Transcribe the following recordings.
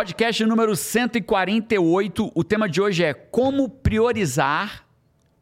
Podcast número 148. O tema de hoje é como priorizar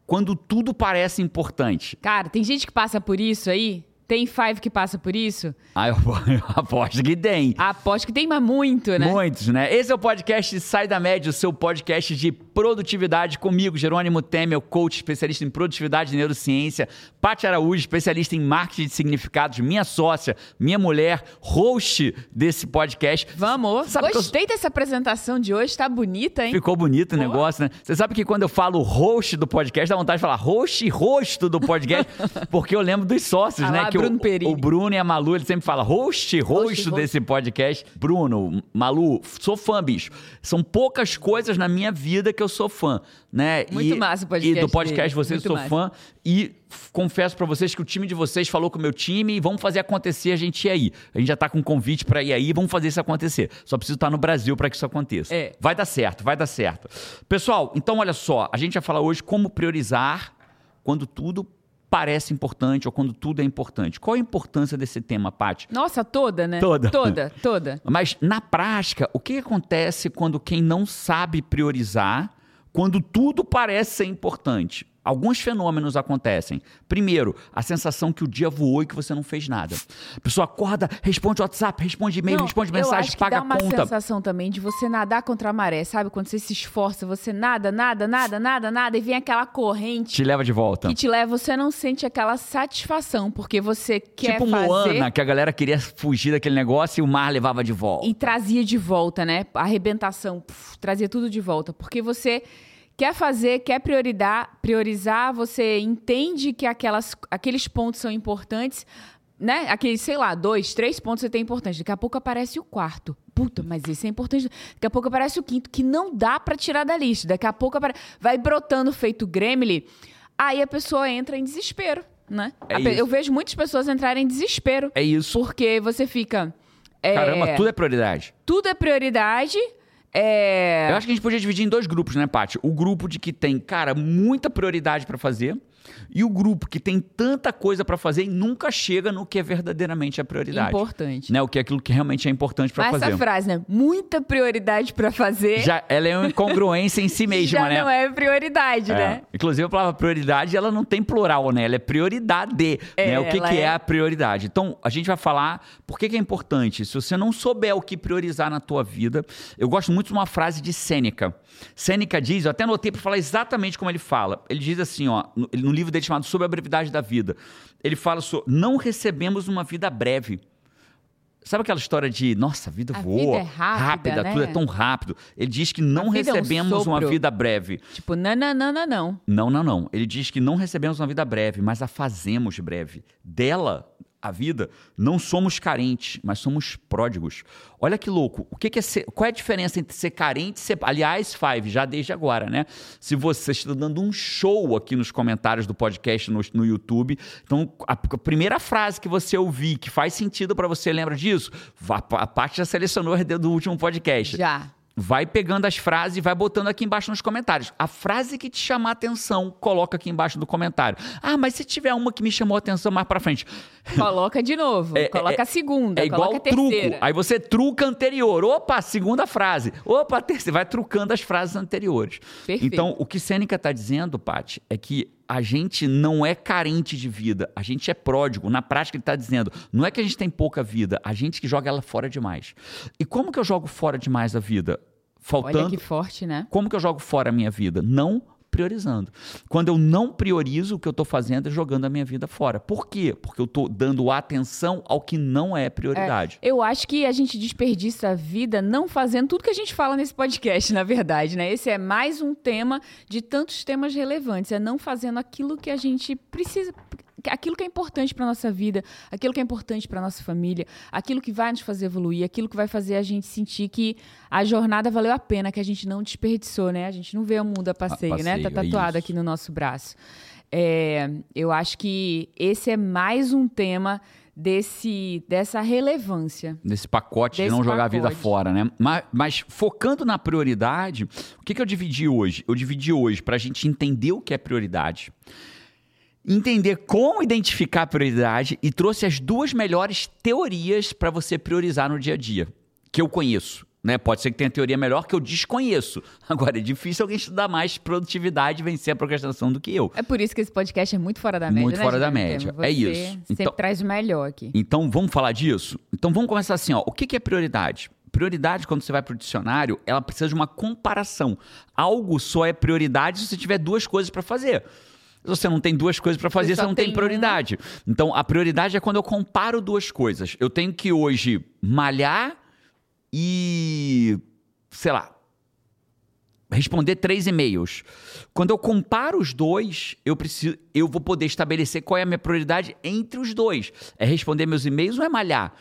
quando tudo parece importante. Cara, tem gente que passa por isso aí? Tem Five que passa por isso? Ah, eu, eu aposto que tem. Aposto que tem, mas muito, né? Muitos, né? Esse é o podcast Sai da Média, o seu podcast de produtividade comigo, Jerônimo Temer, coach especialista em produtividade e neurociência, Paty Araújo, especialista em marketing de significados, minha sócia, minha mulher, host desse podcast. Vamos. Sabe que eu- Gostei dessa apresentação de hoje, tá bonita, hein? Ficou bonito o Pô. negócio, né? Você sabe que quando eu falo host do podcast, dá vontade de falar host e rosto do podcast, porque eu lembro dos sócios, Ah né? lá, que Bruno o, Perini. o Bruno e a Malu, eles sempre falam host, rosto host. desse podcast. Bruno, Malu, sou fã, bicho. São poucas coisas na minha vida que eu sou fã, né? Muito e, massa o podcast E do podcast dele, vocês, muito sou massa. fã. E confesso pra vocês que o time de vocês falou com o meu time e vamos fazer acontecer a gente ir aí. A gente já tá com um convite pra ir aí, vamos fazer isso acontecer. Só preciso estar no Brasil pra que isso aconteça. É. Vai dar certo, vai dar certo. Pessoal, então olha só, a gente vai falar hoje como priorizar quando tudo parece importante ou quando tudo é importante. Qual a importância desse tema, Paty? Nossa, toda, né? Toda. Toda, toda. Mas na prática, o que acontece quando quem não sabe priorizar, quando tudo parece ser importante? Alguns fenômenos acontecem. Primeiro, a sensação que o dia voou e que você não fez nada. A pessoa acorda, responde WhatsApp, responde e-mail, Não, responde eu mensagem, acho que paga dá uma sensação também de você nadar contra a maré, sabe? Quando você se esforça, você nada, nada, nada, nada, nada, e vem aquela corrente Te leva de volta. que te leva, você não sente aquela satisfação, porque você quer tipo fazer Moana, que a galera queria fugir daquele negócio e o mar levava de volta. e trazia de volta, né? A arrebentação, puf, trazia tudo de volta, porque você quer fazer, quer prioridar, priorizar, você entende que aquelas, aqueles pontos são importantes, né? Aqueles, sei lá, dois, três pontos você tem importante. Daqui a pouco aparece o quarto. Puta, mas esse é importante. Daqui a pouco aparece o quinto, que não dá pra tirar da lista. Daqui a pouco apare... vai brotando feito gremlin. Aí a pessoa entra em desespero, né? É pe-. Eu vejo muitas pessoas entrarem em desespero. É isso. Porque você fica. é, Caramba, tudo é prioridade. tudo é prioridade. É. Eu acho que a gente podia dividir em dois grupos, né, Paty? O grupo de que tem, cara, muita prioridade pra fazer e o grupo que tem tanta coisa pra fazer e nunca chega no que é verdadeiramente a prioridade. Importante. Né? O que é aquilo que realmente é importante pra Mas fazer. essa frase, né? Muita prioridade pra fazer. Já, ela é uma incongruência em si mesma, já né? não é prioridade, É. né? Inclusive, a palavra prioridade, ela não tem plural, né? Ela é prioridade, É, né? O que, que é... é- a prioridade? Então, a gente vai falar por que, que é importante. Se você não souber o que priorizar na tua vida, eu gosto muito de uma frase de Sêneca. Sêneca diz, eu até anotei para falar exatamente como ele fala. Ele diz assim, ó, no, no livro dele chamado Sobre a Brevidade da Vida. Ele fala sobre, não recebemos uma vida breve. Sabe aquela história de, nossa, a vida A voa, vida é rápida, né? tudo é tão rápido. Ele diz que não vida é um recebemos uma vida breve. Tipo, não, não, não, não, não. Não, não, não. Ele diz que não recebemos uma vida breve, mas a fazemos breve. Dela, a vida, não somos carentes, mas somos pródigos. Olha que louco. O que, que é ser, qual é a diferença entre ser carente e ser. Aliás, Five, já desde agora, né? Se você está dando um show aqui nos comentários do podcast no, no YouTube, então a, a primeira frase que você ouvir que faz sentido para você, lembra disso? Vá- A parte já selecionou do último podcast. Já. Vai pegando as frases e vai botando aqui embaixo nos comentários. A frase que te chamar a atenção, coloca aqui embaixo do comentário. Ah, mas se tiver uma que me chamou a atenção mais pra frente. Coloca de novo. É- coloca é- a segunda. É igual coloca a truco. terceira. Aí você truca anterior. Opa, segunda frase. Opa, terceira. Vai trucando as frases anteriores. Perfeito. Então, o que Sêneca está dizendo, Paty, é que a gente não é carente de vida, a gente é pródigo. Na prática, ele está dizendo, não é que a gente tem pouca vida, a gente que joga ela fora demais. E como que eu jogo fora demais a vida? Faltando. Olha que forte, né? Como que eu jogo fora a minha vida? Não priorizando. Quando eu não priorizo, o que eu estou fazendo é jogando a minha vida fora. Por quê? Porque eu estou dando atenção ao que não é prioridade. Eu acho que a gente desperdiça a vida não fazendo tudo que a gente fala nesse podcast, na verdade, né? Esse é mais um tema de tantos temas relevantes. É não fazendo aquilo que a gente precisa. Aquilo que é importante para nossa vida, aquilo que é importante para nossa família, aquilo que vai nos fazer evoluir, aquilo que vai fazer a gente sentir que a jornada valeu a pena, que a gente não desperdiçou, né? A gente não vê o mundo a passeio, né? passeio, Tá é tatuado isso. aqui no nosso braço. É, eu acho que esse é mais um tema desse, dessa relevância. Nesse pacote de Desse não jogar a vida pacote. fora, né? Mas, mas focando na prioridade, o que, que eu dividi hoje? Eu dividi hoje para a gente entender o que é prioridade, entender como identificar a prioridade e trouxe as duas melhores teorias para você priorizar no dia a dia, que eu conheço. Né? Pode ser que tenha teoria melhor que eu desconheço. Agora, é difícil alguém estudar mais produtividade e vencer a procrastinação do que eu. É por isso que esse podcast é muito fora da média. Muito né, fora da média. Você É isso. Sempre Então- traz o melhor aqui. Então, vamos falar disso? Então, vamos começar assim, ó. O que que é prioridade? Prioridade, quando você vai para o dicionário, ela precisa de uma comparação. Algo só é prioridade se você tiver duas coisas para fazer. Você não tem duas coisas para fazer, você não tem, tem prioridade. Então, a prioridade é quando eu comparo duas coisas. Eu tenho que hoje malhar e, sei lá, responder três e-mails. Quando eu comparo os dois, eu preciso, eu vou poder estabelecer qual é a minha prioridade entre os dois. É responder meus e-mails ou é malhar?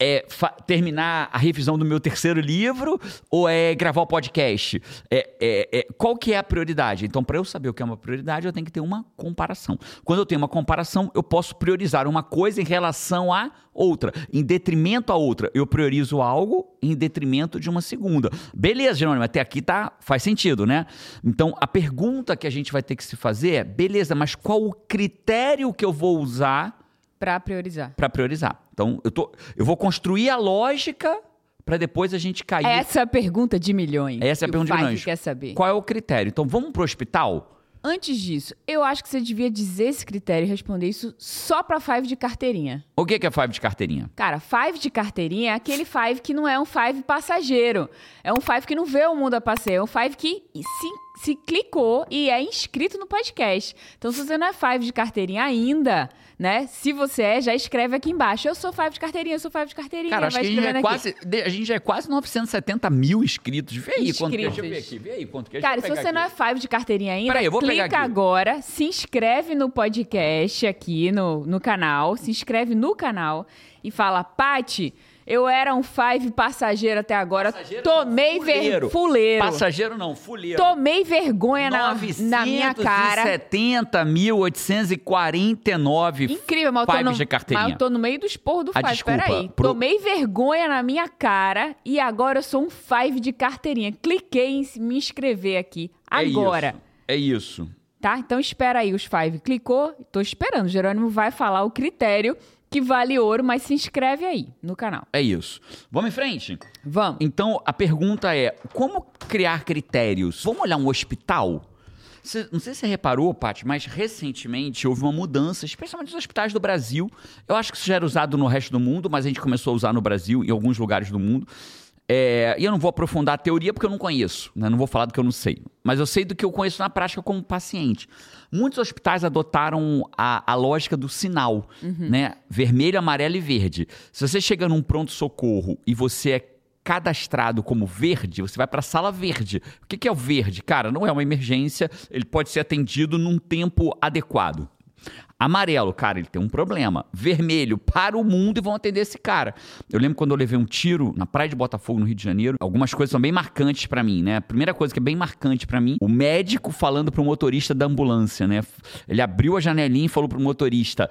É terminar a revisão do meu terceiro livro ou é gravar o podcast? É, é- é- qual que é a prioridade? Então, para eu saber o que é uma prioridade, eu tenho que ter uma comparação. Quando eu tenho uma comparação, eu posso priorizar uma coisa em relação a outra, em detrimento a outra. Eu priorizo algo em detrimento de uma segunda. Beleza, Jerônimo, até aqui tá, faz sentido, né? Então, a pergunta que a gente vai ter que se fazer é: beleza, mas qual o critério que eu vou usar Pra priorizar. para priorizar? Então, eu, tô, eu vou construir a lógica para depois a gente cair. Essa é a pergunta de milhões. Essa é a pergunta de milhões. quer saber. Qual é o critério? Então, vamos pro hospital? Antes disso, eu acho que você devia dizer esse critério e responder isso só pra Five de carteirinha. O que que é five de carteirinha? Cara, Five de carteirinha é aquele Five que não é um Five passageiro. É um Five que não vê o mundo a passeio. É um Five que se, se clicou e é inscrito no podcast. Então, se você não é Five de carteirinha ainda, né? Se você é, já escreve aqui embaixo. Eu sou Five de carteirinha, eu sou Five de carteirinha. Cara, acho vai que a gente, já é aqui. quase, a gente já é quase 970 mil inscritos. Vê aí quanto que é. Deixa eu ver Inscritos. aqui. Vê aí quanto que é. Cara, se você pegar não é aqui. Five de carteirinha ainda, Peraí, clica aqui. agora, se inscreve no podcast aqui no, no canal, se inscreve no canal e fala, Pati, eu era um Five passageiro até agora, Passageiro tomei não, ver... fuleiro. Passageiro não, fuleiro. Tomei vergonha na, na minha cara. 970.849 Incrível, mas eu, no, de carteirinha. mas eu tô no meio do esporro do Ah, Five. desculpa, Peraí. pro- Tomei vergonha na minha cara e agora eu sou um Five de carteirinha. Cliquei em me inscrever aqui. Agora. É isso. É isso. Tá? Então espera aí os five. Clicou? Tô esperando. Jerônimo vai falar o critério que vale ouro, mas se inscreve aí no canal. É isso. Vamos em frente? Vamos. Então, a pergunta é: como criar critérios? Vamos olhar um hospital? Cê- não sei se você reparou, Paty, mas recentemente houve uma mudança, especialmente nos hospitais do Brasil. Eu acho que isso já era usado no resto do mundo, mas a gente começou a usar no Brasil, em alguns lugares do mundo. É, e eu não vou aprofundar a teoria porque eu não conheço, né? não vou falar do que eu não sei. Mas eu sei do que eu conheço na prática como paciente. Muitos hospitais adotaram a, a lógica do sinal, né? Vermelho, amarelo e verde. Se você chega num pronto-socorro e você é cadastrado como verde, você vai para a sala verde. O que, que é o verde? Cara, não é uma emergência, ele pode ser atendido num tempo adequado. Amarelo, cara, ele tem um problema. Vermelho, para o mundo e vão atender esse cara. Eu lembro quando eu levei um tiro na praia de Botafogo, no Rio de Janeiro. Algumas coisas são bem marcantes pra mim, né? A primeira coisa que é bem marcante pra mim, o médico falando pro motorista da ambulância, né? Ele abriu a janelinha e falou pro motorista: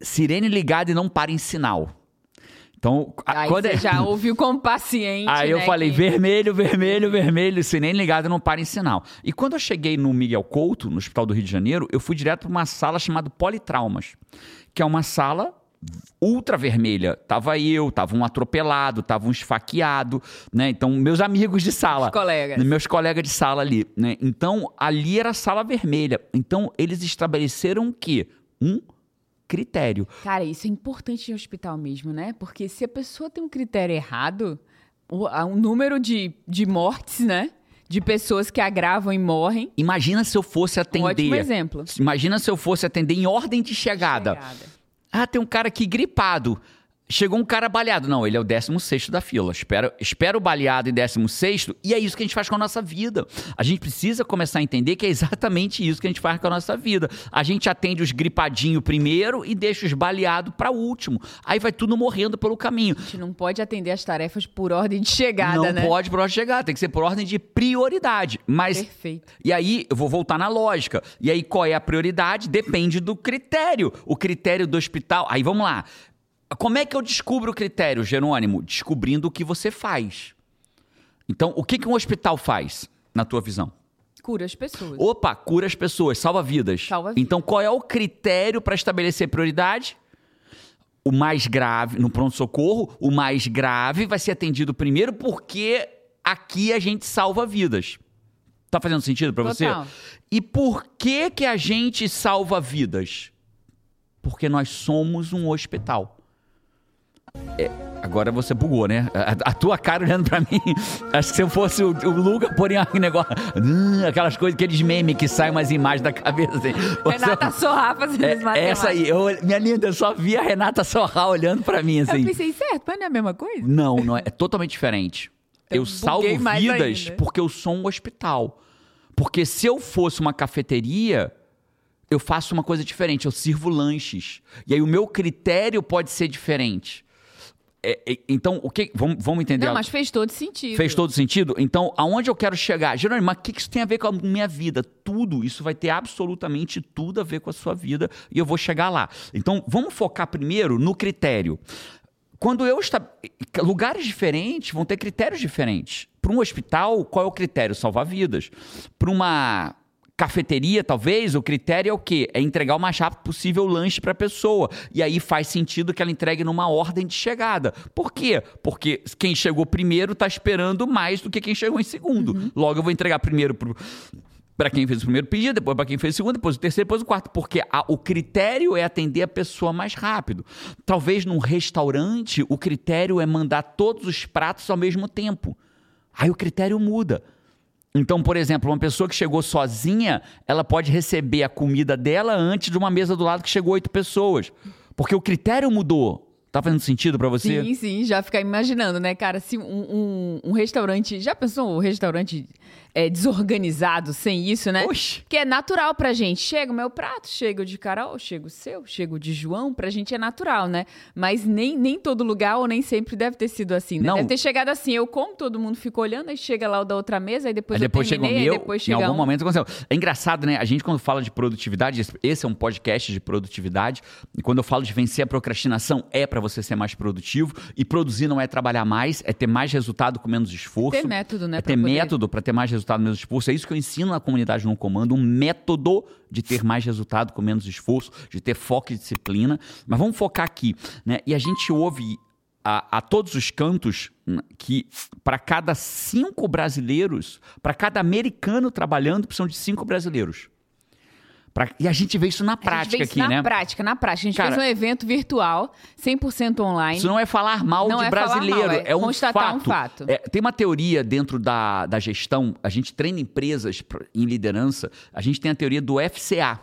sirene ligada e não para em sinal. Então, Aí quando você é- já ouviu como paciente. Aí eu né, falei, que- vermelho, vermelho, vermelho, se nem ligado, não para em sinal. E quando eu cheguei no Miguel Couto, no Hospital do Rio de Janeiro, eu fui direto para uma sala chamada Politraumas, que é uma sala ultra vermelha. Tava eu, tava um atropelado, tava um esfaqueado, né? Então, meus amigos de sala. Os colegas. Meus colegas de sala ali, né? Então, ali era a sala vermelha. Então, eles estabeleceram o quê? Um critério. Cara, isso é importante em hospital mesmo, né? Porque se a pessoa tem um critério errado, o um número de, de mortes, né? De pessoas que agravam e morrem. Imagina se eu fosse Um atender. ótimo exemplo. Imagina se eu fosse atender em ordem de chegada. Ah, tem um cara aqui gripado. Chegou um cara baleado. Não, ele é o 16 da fila. Espera, espera o baleado em 16 e é isso que a gente faz com a nossa vida. A gente precisa começar a entender que é exatamente isso que a gente faz com a nossa vida. A gente atende os gripadinhos primeiro e deixa os baleados para último. Aí vai tudo morrendo pelo caminho. A gente não pode atender as tarefas por ordem de chegada, Não né? pode por ordem de chegada, tem que ser por ordem de prioridade. Mas Perfeito. e aí, eu vou voltar na lógica. E aí, qual é a prioridade? Depende do critério. O critério do hospital. Aí, vamos lá. Como é que eu descubro o critério, Jerônimo? Descobrindo o que você faz. Então, o que, que um hospital faz, na tua visão? Cura as pessoas. Opa, cura as pessoas, salva vidas. Salva vidas. Então, qual é o critério para estabelecer prioridade? o mais grave, no pronto-socorro, o mais grave vai ser atendido primeiro porque aqui a gente salva vidas. Tá fazendo sentido para você? E por que que a gente salva vidas? Porque nós somos um hospital. É, agora você bugou, né? A, a tua cara olhando pra mim, acho que se eu fosse o, o Luca, poria um negócio. hum, aquelas coisas, aqueles memes que saem umas imagens da cabeça assim. Você- Renata Sorra fazendo é, as matemáticas. essa aí, eu, minha linda, eu só vi a Renata Sorra olhando pra mim Eu assim. pensei, certo, mas não é a mesma coisa? Não, não é, é totalmente diferente. Eu Eu salvo vidas ainda. porque eu sou um hospital. Porque se eu fosse uma cafeteria, eu faço uma coisa diferente, eu sirvo lanches. E aí o meu critério pode ser diferente. É, é, então, o que. Vamos, vamos entender. Não, mas fez todo sentido. Fez todo sentido? Então, aonde eu quero chegar? Jerônimo, mas o que que isso tem a ver com a minha vida? Tudo. Isso vai ter absolutamente tudo a ver com a sua vida e eu vou chegar lá. Então, vamos focar primeiro no critério. Quando eu está lugares diferentes vão ter critérios diferentes. Para um hospital, qual é o critério? Salvar vidas. Para uma cafeteria, talvez, o critério é o quê? É entregar o mais rápido possível o lanche para a pessoa. E aí faz sentido que ela entregue numa ordem de chegada. Por quê? Porque quem chegou primeiro está esperando mais do que quem chegou em segundo. Logo, eu vou entregar primeiro pro para quem fez o primeiro pedido, depois para quem fez o segundo, depois o terceiro, depois o quarto, porque a- o critério é atender a pessoa mais rápido. Talvez num restaurante o critério é mandar todos os pratos ao mesmo tempo. Aí o critério muda. Então, por exemplo, uma pessoa que chegou sozinha, ela pode receber a comida dela antes de uma mesa do lado que chegou oito pessoas. Porque o critério mudou. Tá fazendo sentido para você? Sim, sim, já ficar imaginando, né, cara? Se um, um, um restaurante. Já pensou um restaurante é, desorganizado sem isso, né? Oxe. Que é natural pra gente. Chega o meu prato, chega o de Carol, chega o seu, chega o de João, pra gente é natural, né? Mas nem, nem todo lugar ou nem sempre deve ter sido assim, né? Não. Deve ter chegado assim, eu como, todo mundo ficou olhando, aí chega lá o da outra mesa, aí depois Aí eu depois chega o terminei, meu, depois em chega algum um. momento aconteceu. É engraçado, né? A gente quando fala de produtividade, esse- é um podcast de produtividade, e quando eu falo de vencer a procrastinação, é para você ser mais produtivo, e produzir não é trabalhar mais, é ter mais resultado com menos esforço. Ter método, né? É ter poder- método para ter mais resultado com menos esforço. É isso que eu ensino na comunidade no comando, um método de ter mais resultado com menos esforço, de ter foco e disciplina. Mas vamos focar aqui, né? E a gente ouve a, a todos os cantos né, que para cada cinco brasileiros, para cada americano trabalhando, precisam de cinco brasileiros. Pra- e a gente vê isso na prática isso aqui, na né? prática, na prática. A gente Cara- fez um evento virtual, 100% online. Isso não é falar mal Não de é brasileiro, mal, é é, um constatar fato. um fato. É, tem uma teoria dentro da, da gestão, a gente treina empresas em liderança, a gente tem a teoria do FCA,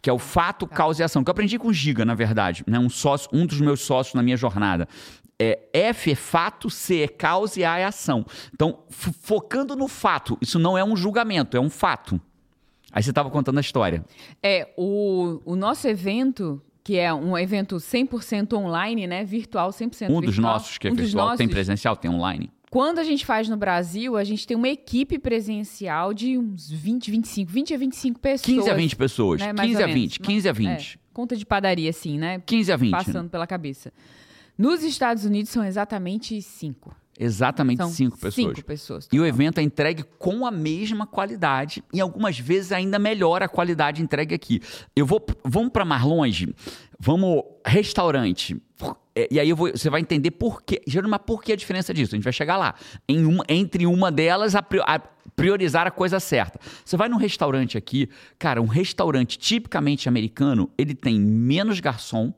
que é o fato, Tá. causa e ação, que eu aprendi com o Giga, na verdade, né? um, sócio, um dos meus sócios na minha jornada. É, F é fato, C é causa e A é ação. Então, focando no fato, isso não é um julgamento, é um fato. Aí você estava contando a história. É, o, o nosso evento, que é um evento 100% online, né? Virtual, 100% Um virtual. dos nossos, que é um virtual, tem nossos. presencial, tem online. Quando a gente faz no Brasil, a gente tem uma equipe presencial de uns 20, 25, 20 a 25 pessoas. 15 a 20 pessoas. né, mais 15 ou a menos. 20, 15 a 20. É, conta de padaria, assim, né? 15 a 20. né? Passando pela cabeça. Nos Estados Unidos são exatamente cinco. Exatamente São cinco pessoas. Cinco pessoas. E o evento é entregue com a mesma qualidade e algumas vezes ainda melhora a qualidade entregue aqui. Eu vou, vamos para mais longe, vamos restaurante. É, E aí vou- você vai entender por quê. Mas por que a diferença disso? A gente vai chegar lá. Em uma- entre uma delas, a priorizar a coisa certa. Você vai num restaurante aqui, cara, um restaurante tipicamente americano, ele tem menos garçom,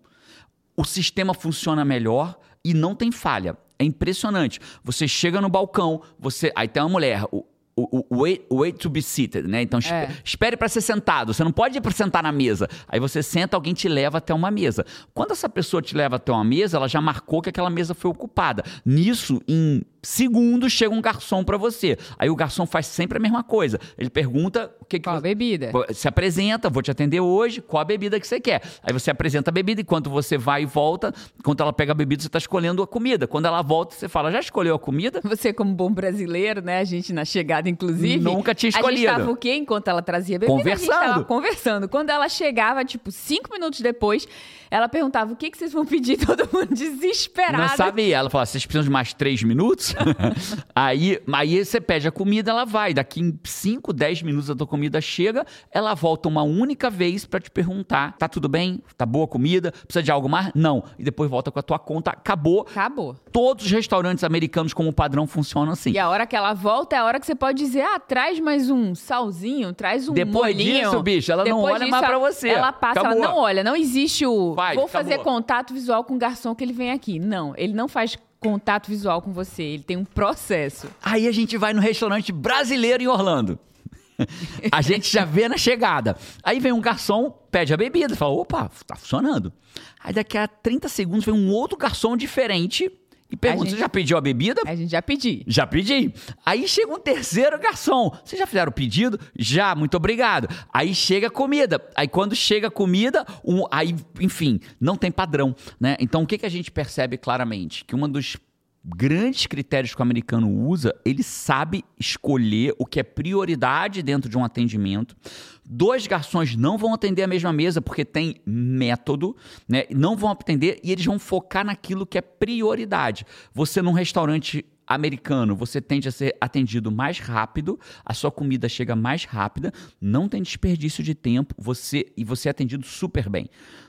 o sistema funciona melhor e não tem falha. É impressionante. Você chega no balcão, você aí tem uma mulher, o, o, o wait, wait to be seated, né? Então É. espere para ser sentado. Você não pode ir para sentar na mesa. Aí você senta, alguém te leva até uma mesa. Quando essa pessoa te leva até uma mesa, ela já marcou que aquela mesa foi ocupada. Nisso, em segundos, chega um garçom para você. Aí o garçom faz sempre a mesma coisa. Ele pergunta o que, que Qual a você- bebida? se apresenta, vou te atender hoje, qual a bebida que você quer. Aí você apresenta a bebida, enquanto você vai e volta, enquanto ela pega a bebida, você está escolhendo a comida. Quando ela volta, você fala, já escolheu a comida? Você, como bom brasileiro, né? A gente na chegada, inclusive. Nunca tinha A escolhido. gente tava o quê? Enquanto ela trazia bebida, a Conversando. gente tava conversando. Quando ela chegava, tipo, cinco minutos depois, ela perguntava o que, que vocês vão pedir, todo mundo desesperado. Não sabia. Ela fala, vocês precisam de mais três minutos? aí, aí você pede a comida, ela vai. Daqui em 5, 10 minutos a tua comida chega, ela volta uma única vez para te perguntar: tá tudo bem? Tá boa a comida? Precisa de algo mais? Não. E depois volta com a tua conta. Acabou. Acabou. Todos os restaurantes americanos, como padrão, funcionam assim. E a hora que ela volta é a hora que você pode dizer: ah, traz mais um salzinho, traz um Depois molhinho. disso, bicho, ela não Depois olha disso, mais pra você. Ela passa, Acabou. ela não olha. Não existe o. Vai, vou fazer acabou. contato visual com o garçom que ele vem aqui. Não, ele não faz contato visual com você. Ele tem um processo. Aí a gente vai no restaurante brasileiro em Orlando. A gente já vê na chegada. Aí vem um garçom, pede a bebida, fala: opa, tá funcionando. Aí daqui a 30 segundos vem um outro garçom diferente e pergunta: gente- você já pediu a bebida? A gente já pediu. Já pedi. Aí chega um terceiro garçom. Vocês já fizeram o pedido? Já, muito obrigado. Aí chega a comida. Aí quando chega a comida, um- aí, enfim, não tem padrão, né? Então o que, que a gente percebe claramente? Que um dos grandes critérios que o americano usa, ele sabe escolher o que é prioridade dentro de um atendimento. Dois garçons não vão atender a mesma mesa porque tem método, né? Não vão atender e eles vão focar naquilo que é prioridade. Você num restaurante americano, você tende a ser atendido mais rápido, a sua comida chega mais rápida, não tem desperdício de tempo, você e você é atendido super bem,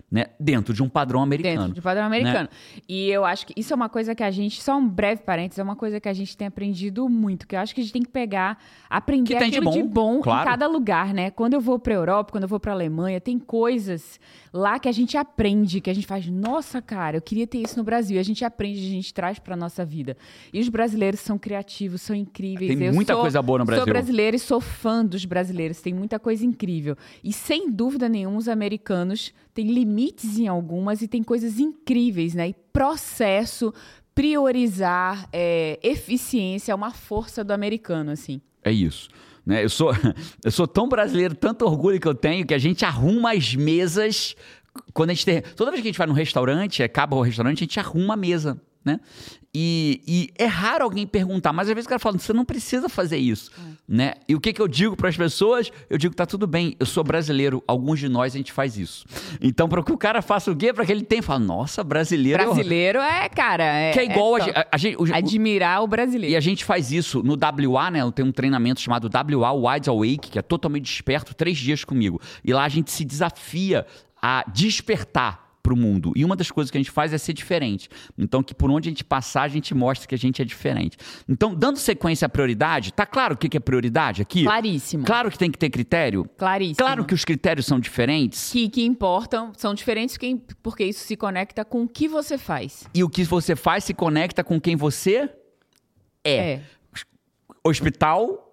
né? Dentro de um padrão americano. Dentro de padrão americano. E eu acho que isso é uma coisa que a gente, só um breve parênteses, é uma coisa que a gente tem aprendido muito, que eu acho que a gente tem que pegar, aprender Que tem de aquilo de bom, bom, claro. em cada lugar, né? Quando eu vou pra Europa, quando eu vou pra Alemanha, tem coisas lá que a gente aprende, que a gente faz, nossa, cara, eu queria ter isso no Brasil. E a gente aprende, a gente traz pra nossa vida. E os brasileiros são criativos, são incríveis. Tem Eu muita sou- coisa boa no Brasil. Sou brasileira e sou fã dos brasileiros. Tem muita coisa incrível. E sem dúvida nenhuma, os americanos têm limites em algumas e tem coisas incríveis, né? E processo, priorizar, é, eficiência é uma força do americano, assim. É isso. Né? Eu, sou, eu sou tão brasileiro, tanto orgulho que eu tenho, que a gente arruma as mesas. Quando a gente tem, toda vez que a gente vai num restaurante, acaba o restaurante, a gente arruma a mesa. Né? E, e é raro alguém perguntar, mas às vezes o cara fala, você não precisa fazer isso. Né? E o que, que eu digo para as pessoas? Eu digo, tá tudo bem, eu sou brasileiro, alguns de nós a gente faz isso. Então, para que o cara faça o quê? Para que ele tenha, fala, nossa, brasileiro. é Brasileiro é, cara. É, Que é igual a, top. gente- a, a gente. o- Admirar o brasileiro. e a gente faz isso no WA, né? Eu tenho um treinamento chamado WA Wide Awake, que é totalmente desperto, três dias comigo. E lá a gente se desafia a despertar para o mundo. E uma das coisas que a gente faz é ser diferente. Então, que por onde a gente passar, a gente mostra que a gente é diferente. Então, dando sequência à prioridade, tá claro o que é prioridade aqui? Claríssimo. Claro que tem que ter critério? Claríssimo. Claro que os critérios são diferentes. que, que importam, são diferentes porque, porque isso se conecta com o que você faz. E o que você faz se conecta com quem você é. Hospital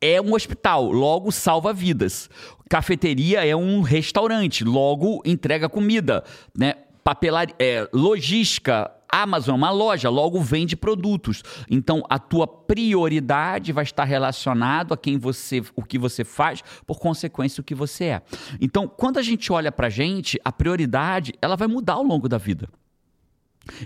é um hospital, logo salva vidas. Cafeteria é um restaurante, logo entrega comida, né? Papelaria, é, logística, Amazon, uma loja, logo vende produtos. Então a tua prioridade vai estar relacionado a quem você, o que você faz, por consequência o que você é. Então, quando a gente olha pra gente, a prioridade, ela vai mudar ao longo da vida.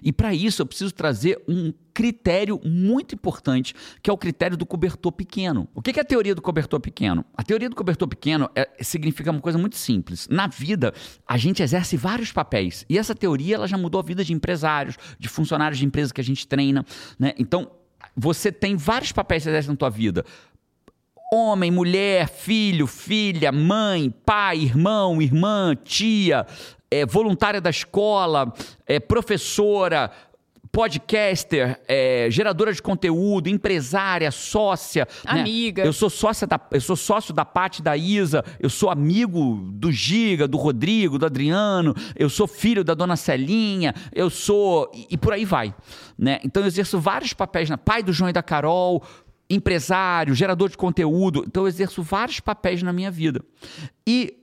E para isso eu preciso trazer um critério muito importante, que é o critério do cobertor pequeno. O que é a teoria do cobertor pequeno? A teoria do cobertor pequeno é- significa uma coisa muito simples. Na vida, a gente exerce vários papéis. E essa teoria ela já mudou a vida de empresários, de funcionários de empresas que a gente treina. Né? Então, você tem vários papéis que você exerce na tua vida homem, mulher, filho, filha, mãe, pai, irmão, irmã, tia, é, voluntária da escola, é, professora, podcaster, é, geradora de conteúdo, empresária, sócia, né? Amiga. Eu sou sócia da, eu sou sócio da Paty e da Isa, eu sou amigo do Giga, do Rodrigo, do Adriano, eu sou filho da dona Celinha, eu sou e, e por aí vai, né? Então eu exerço vários papéis, na pai do João e da Carol, empresário, gerador de conteúdo. Então eu exerço vários papéis na minha vida. E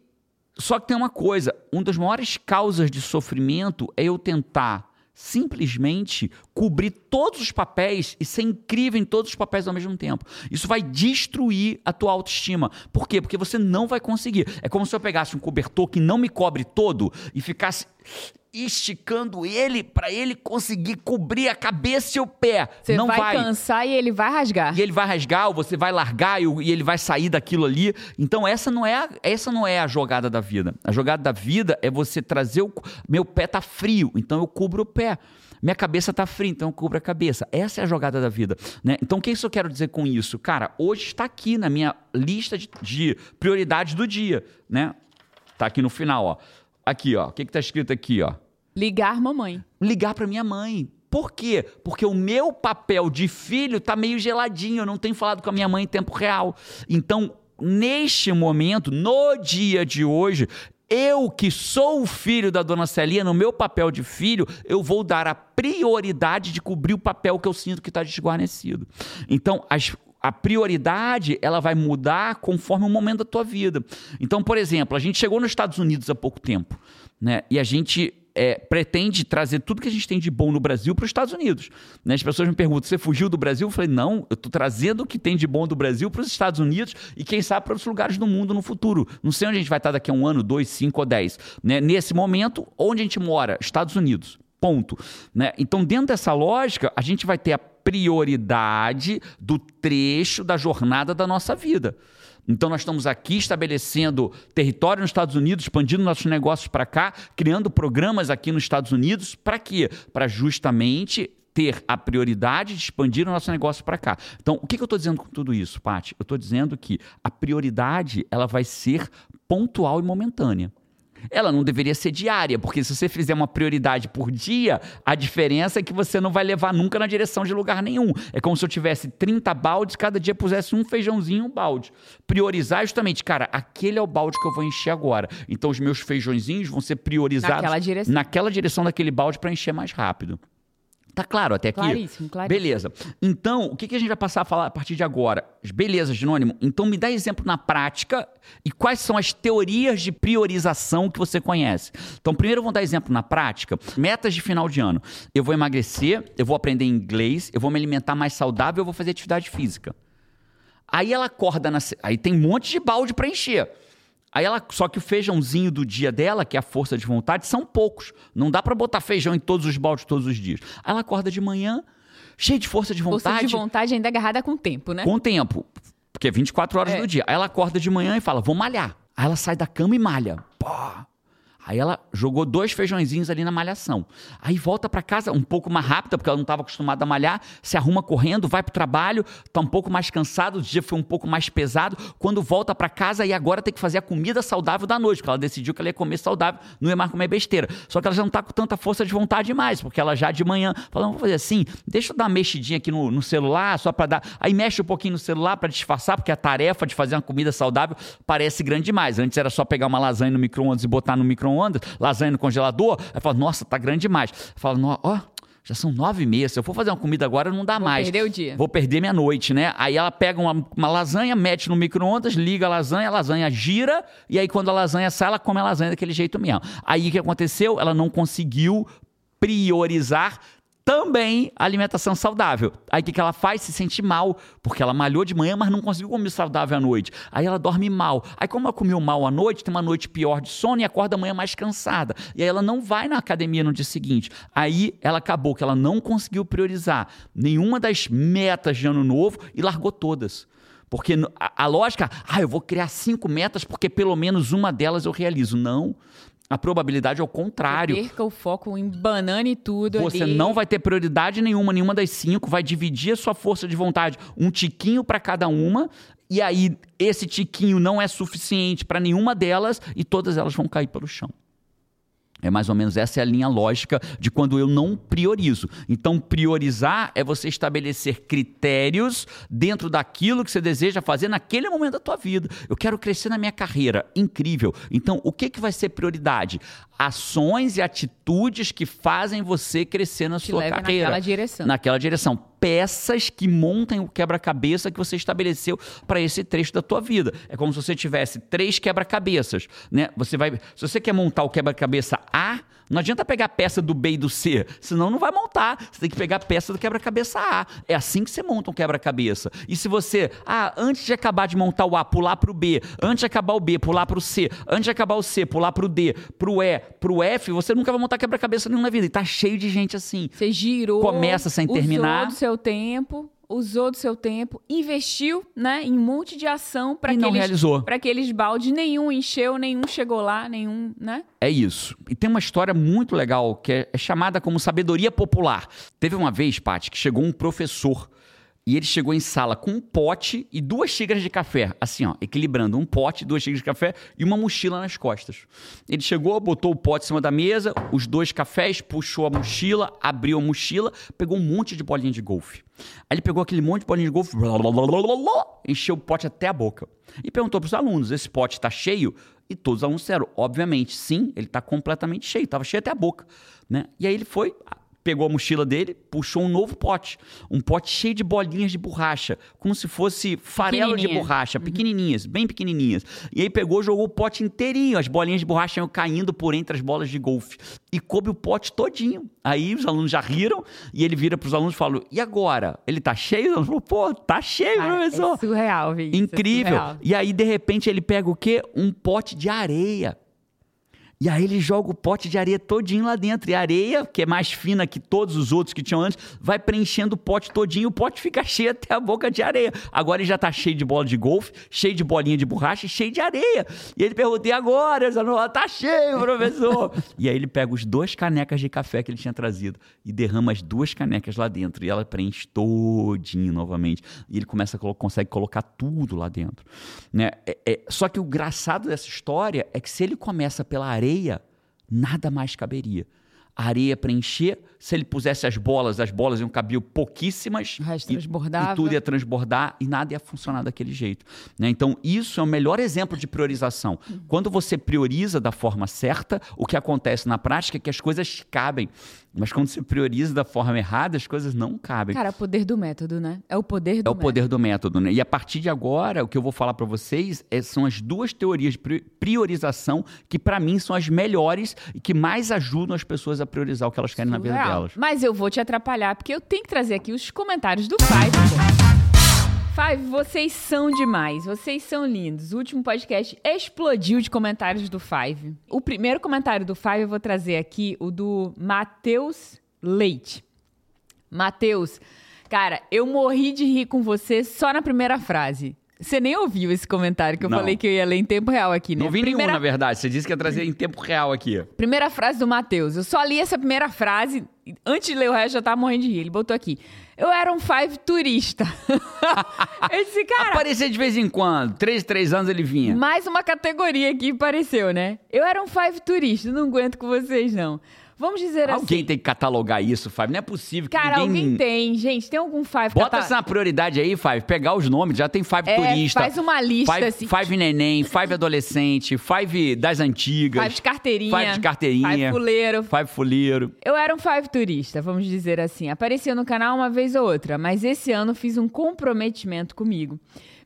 só que tem uma coisa, uma das maiores causas de sofrimento é eu tentar simplesmente cobrir todos os papéis e ser incrível em todos os papéis ao mesmo tempo. Isso vai destruir a tua autoestima. Por quê? Porque você não vai conseguir. É como se eu pegasse um cobertor que não me cobre todo e ficasse esticando ele para ele conseguir cobrir a cabeça e o pé. Você não vai, vai cansar e ele vai rasgar. e ele vai rasgar, ou você vai largar e, e ele vai sair daquilo ali. Então essa não é a, essa não é a jogada da vida. A jogada da vida é você trazer o meu pé tá frio, então eu cubro o pé. Minha cabeça tá fria, então eu cubro a cabeça. Essa é a jogada da vida, né? Então o que isso eu quero dizer com isso? Cara, hoje está aqui na minha lista de, de prioridades do dia, né? Tá aqui no final, ó. Aqui, ó. O que que tá escrito aqui, ó? Ligar mamãe. ligar para minha mãe. Por quê? Porque o meu papel de filho tá meio geladinho, eu não tenho falado com a minha mãe em tempo real. Então, neste momento, no dia de hoje, eu que sou o filho da dona Celia, no meu papel de filho, eu vou dar a prioridade de cobrir o papel que eu sinto que está desguarnecido. Então, as a prioridade ela vai mudar conforme o momento da tua vida. Então, por exemplo, a gente chegou nos Estados Unidos há pouco tempo, né? E a gente é, pretende trazer tudo que a gente tem de bom no Brasil para os Estados Unidos. Né? As pessoas me perguntam: você fugiu do Brasil? Eu falei: não, eu estou trazendo o que tem de bom do Brasil para os Estados Unidos e quem sabe para outros lugares do mundo no futuro. Não sei onde a gente vai estar daqui a um ano, dois, cinco ou dez. Né? Nesse momento, onde a gente mora? Estados Unidos. Ponto. Né? Então, dentro dessa lógica, a gente vai ter a prioridade do trecho da jornada da nossa vida. Então, nós estamos aqui estabelecendo território nos Estados Unidos, expandindo nossos negócios para cá, criando programas aqui nos Estados Unidos. Para quê? Para justamente ter a prioridade de expandir o nosso negócio para cá. Então, o que, que eu estou dizendo com tudo isso, Paty? Eu estou dizendo que a prioridade ela vai ser pontual e momentânea ela não deveria ser diária, porque se você fizer uma prioridade por dia, a diferença é que você não vai levar nunca na direção de lugar nenhum. É como se eu tivesse 30 baldes, cada dia pusesse um feijãozinho um balde. Priorizar justamente, cara, aquele é o balde que eu vou encher agora. Então os meus feijõezinhos vão ser priorizados Naquela direção. naquela direção daquele balde para encher mais rápido. Tá claro até aqui? Claríssimo, claríssimo. Beleza. Então, o que, que a gente vai passar a falar a partir de agora? Beleza, Genônimo. Então, me dá exemplo na prática e quais são as teorias de priorização que você conhece. Então, primeiro, vamos dar exemplo na prática. Metas de final de ano. Eu vou emagrecer, eu vou aprender inglês, eu vou me alimentar mais saudável, eu vou fazer atividade física. Aí ela acorda, na... aí tem um monte de balde para encher. Aí ela, só que o feijãozinho do dia dela, que é a força de vontade, são poucos. Não dá para botar feijão em todos os baldes todos os dias. Aí ela acorda de manhã, cheia de força de Força vontade, de vontade ainda agarrada com o tempo, né? com o tempo. Porque é 24 horas É. do dia. Aí ela acorda de manhã e fala: vou malhar. Aí ela sai da cama e malha. Pô. Aí ela jogou dois feijõezinhos ali na malhação. Aí volta para casa um pouco mais rápida, porque ela não estava acostumada a malhar, se arruma correndo, vai pro trabalho, tá um pouco mais cansado, o dia foi um pouco mais pesado. Quando volta para casa e agora tem que fazer a comida saudável da noite, porque ela decidiu que ela ia comer saudável, não ia mais comer besteira. Só que ela já não tá com tanta força de vontade mais, porque ela já de manhã falou, vamos fazer assim, deixa eu dar uma mexidinha aqui no, no celular, só para dar. Aí mexe um pouquinho no celular para disfarçar, porque a tarefa de fazer uma comida saudável parece grande demais. Antes era só pegar uma lasanha no micro-ondas e botar no micro-ondas, lasanha no congelador. Aí fala, nossa, tá grande demais. Fala, "Nó- ó. Já são nove meia. Se eu for fazer uma comida agora, não dá Vou mais. perder o dia. Vou perder minha noite, né? Aí ela pega uma, uma lasanha, mete no micro-ondas, liga a lasanha, a lasanha gira, e aí quando a lasanha sai, ela come a lasanha daquele jeito mesmo. Aí o que aconteceu? Ela não conseguiu priorizar também alimentação saudável. Aí o que, que ela faz? Se sente mal, porque ela malhou de manhã, mas não conseguiu comer saudável à noite. Aí ela dorme mal. Aí, como ela comeu mal à noite, tem uma noite pior de sono e acorda amanhã mais cansada. E aí ela não vai na academia no dia seguinte. Aí ela acabou que ela não conseguiu priorizar nenhuma das metas de ano novo e largou todas. Porque a, a lógica, ah, eu vou criar cinco metas porque pelo menos uma delas eu realizo. Não. A probabilidade é o contrário. Perca o foco em banana e tudo Você ali. não vai ter prioridade nenhuma, nenhuma das cinco, vai dividir a sua força de vontade, um tiquinho para cada uma, e aí esse tiquinho não é suficiente para nenhuma delas e todas elas vão cair pelo chão. É mais ou menos essa é a linha lógica de quando eu não priorizo. Então, priorizar é você estabelecer critérios dentro daquilo que você deseja fazer naquele momento da tua vida. Eu quero crescer na minha carreira, incrível. Então, o que, que vai ser prioridade? Ações e atitudes que fazem você crescer na sua carreira. naquela direção. Naquela direção. Peças que montem o quebra-cabeça que você estabeleceu para esse trecho da tua vida. É como se você tivesse três quebra-cabeças, né? Você vai, se você quer montar o quebra-cabeça A, não adianta pegar a peça do B e do C, senão não vai montar. Você tem que pegar a peça do quebra-cabeça A. É assim que você monta um quebra-cabeça. E se você, ah, antes de acabar de montar o A, pular para o B, antes de acabar o B, pular para o C, antes de acabar o C, pular para o D, para o E, para o F, você nunca vai montar quebra-cabeça nenhum na vida. E tá cheio de gente assim. Você girou. Começa sem terminar. Usou do seu tempo usou do seu tempo, investiu, né, em um monte de ação para que não eles, realizou. para aqueles baldes nenhum encheu, nenhum chegou lá, nenhum, né? É isso. E tem uma história muito legal que é, é chamada como sabedoria popular. Teve uma vez, Paty, que chegou um professor e ele chegou em sala com um pote e duas xícaras de café, assim, ó, equilibrando um pote, duas xícaras de café e uma mochila nas costas. Ele chegou, botou o pote em cima da mesa, os dois cafés, puxou a mochila, abriu a mochila, pegou um monte de bolinha de golfe. Aí ele pegou aquele monte de bolinha de golfe, encheu o pote até a boca. E perguntou para os alunos: esse pote está cheio? E todos os alunos disseram, obviamente, sim, ele está completamente cheio, estava cheio até a boca. Né? E aí ele foi, pegou a mochila dele, puxou um novo pote. Um pote cheio de bolinhas de borracha, como se fosse farelo de borracha, uhum. pequenininhas, bem pequenininhas. E aí pegou, jogou o pote inteirinho, as bolinhas de borracha iam caindo por entre as bolas de golfe. E coube o pote todinho. Aí os alunos já riram e ele vira para os alunos e fala: E agora? Ele tá cheio? Ele falou: Pô, tá cheio, ah, professor. É surreal, Vinícius. É Incrível. É surreal. E aí, de repente, ele pega o quê? Um pote de areia. E aí ele joga o pote de areia todinho lá dentro. E a areia, que é mais fina que todos os outros que tinham antes, vai preenchendo o pote todinho. O pote fica cheio até a boca de areia. Agora ele já tá cheio de bola de golfe, cheio de bolinha de borracha e cheio de areia. E ele pergunta, e agora? Ele falou, tá cheio, professor. e aí ele pega os dois canecas de café que ele tinha trazido e derrama as duas canecas lá dentro. E ela preenche todinho novamente. E ele começa a consegue colocar tudo lá dentro. Né? É, é, só que o graçado dessa história é que se ele começa pela areia, areia, nada mais caberia. A areia preencher, se ele pusesse as bolas, as bolas iam caber pouquíssimas. Transbordava. E, tudo ia transbordar e nada ia funcionar daquele jeito. Né? Então, isso é o melhor exemplo de priorização. Quando você prioriza da forma certa, o que acontece na prática é que as coisas cabem. Mas quando você prioriza da forma errada, as coisas não cabem. Cara, é o poder do método, né? É o poder do método. É o poder do método, né? E a partir de agora, o que eu vou falar para vocês é, são as duas teorias de priorização que, para mim, são as melhores e que mais ajudam as pessoas a priorizar o que elas querem Surreal. na vida Mas eu vou te atrapalhar, porque eu tenho que trazer aqui os comentários do Five. Five, vocês são demais, vocês são lindos. O último podcast explodiu de comentários do Five. O primeiro comentário do Five eu vou trazer aqui, o do Matheus Leite. Matheus, cara, eu morri de rir com você só na primeira frase. Você nem ouviu esse comentário que eu não. falei que eu ia ler em tempo real aqui, né? Não vi primeira... nenhum, na verdade. Você disse que ia trazer em tempo real aqui. Primeira frase do Matheus. Eu só li essa primeira frase. Antes de ler o resto, já tava morrendo de rir. Ele botou aqui. Eu era um five turista. Esse cara. Aparecia de vez em quando. Três, três anos ele vinha. Mais uma categoria que apareceu, né? Eu era um five turista. Não aguento com vocês, não. Vamos dizer alguém assim. Alguém tem que catalogar isso, Five. Não é possível que Cara, ninguém... alguém tem. Gente, tem algum Five... Bota cata... essa na prioridade aí, Five. Pegar os nomes. Já tem Five é, turista. faz uma lista, Five, assim. Five neném, Five adolescente, Five das antigas. Five de carteirinha. Five de carteirinha. Five fuleiro. Five fuleiro. Eu era um Five turista, vamos dizer assim. Aparecia no canal uma vez ou outra, mas esse ano fiz um comprometimento comigo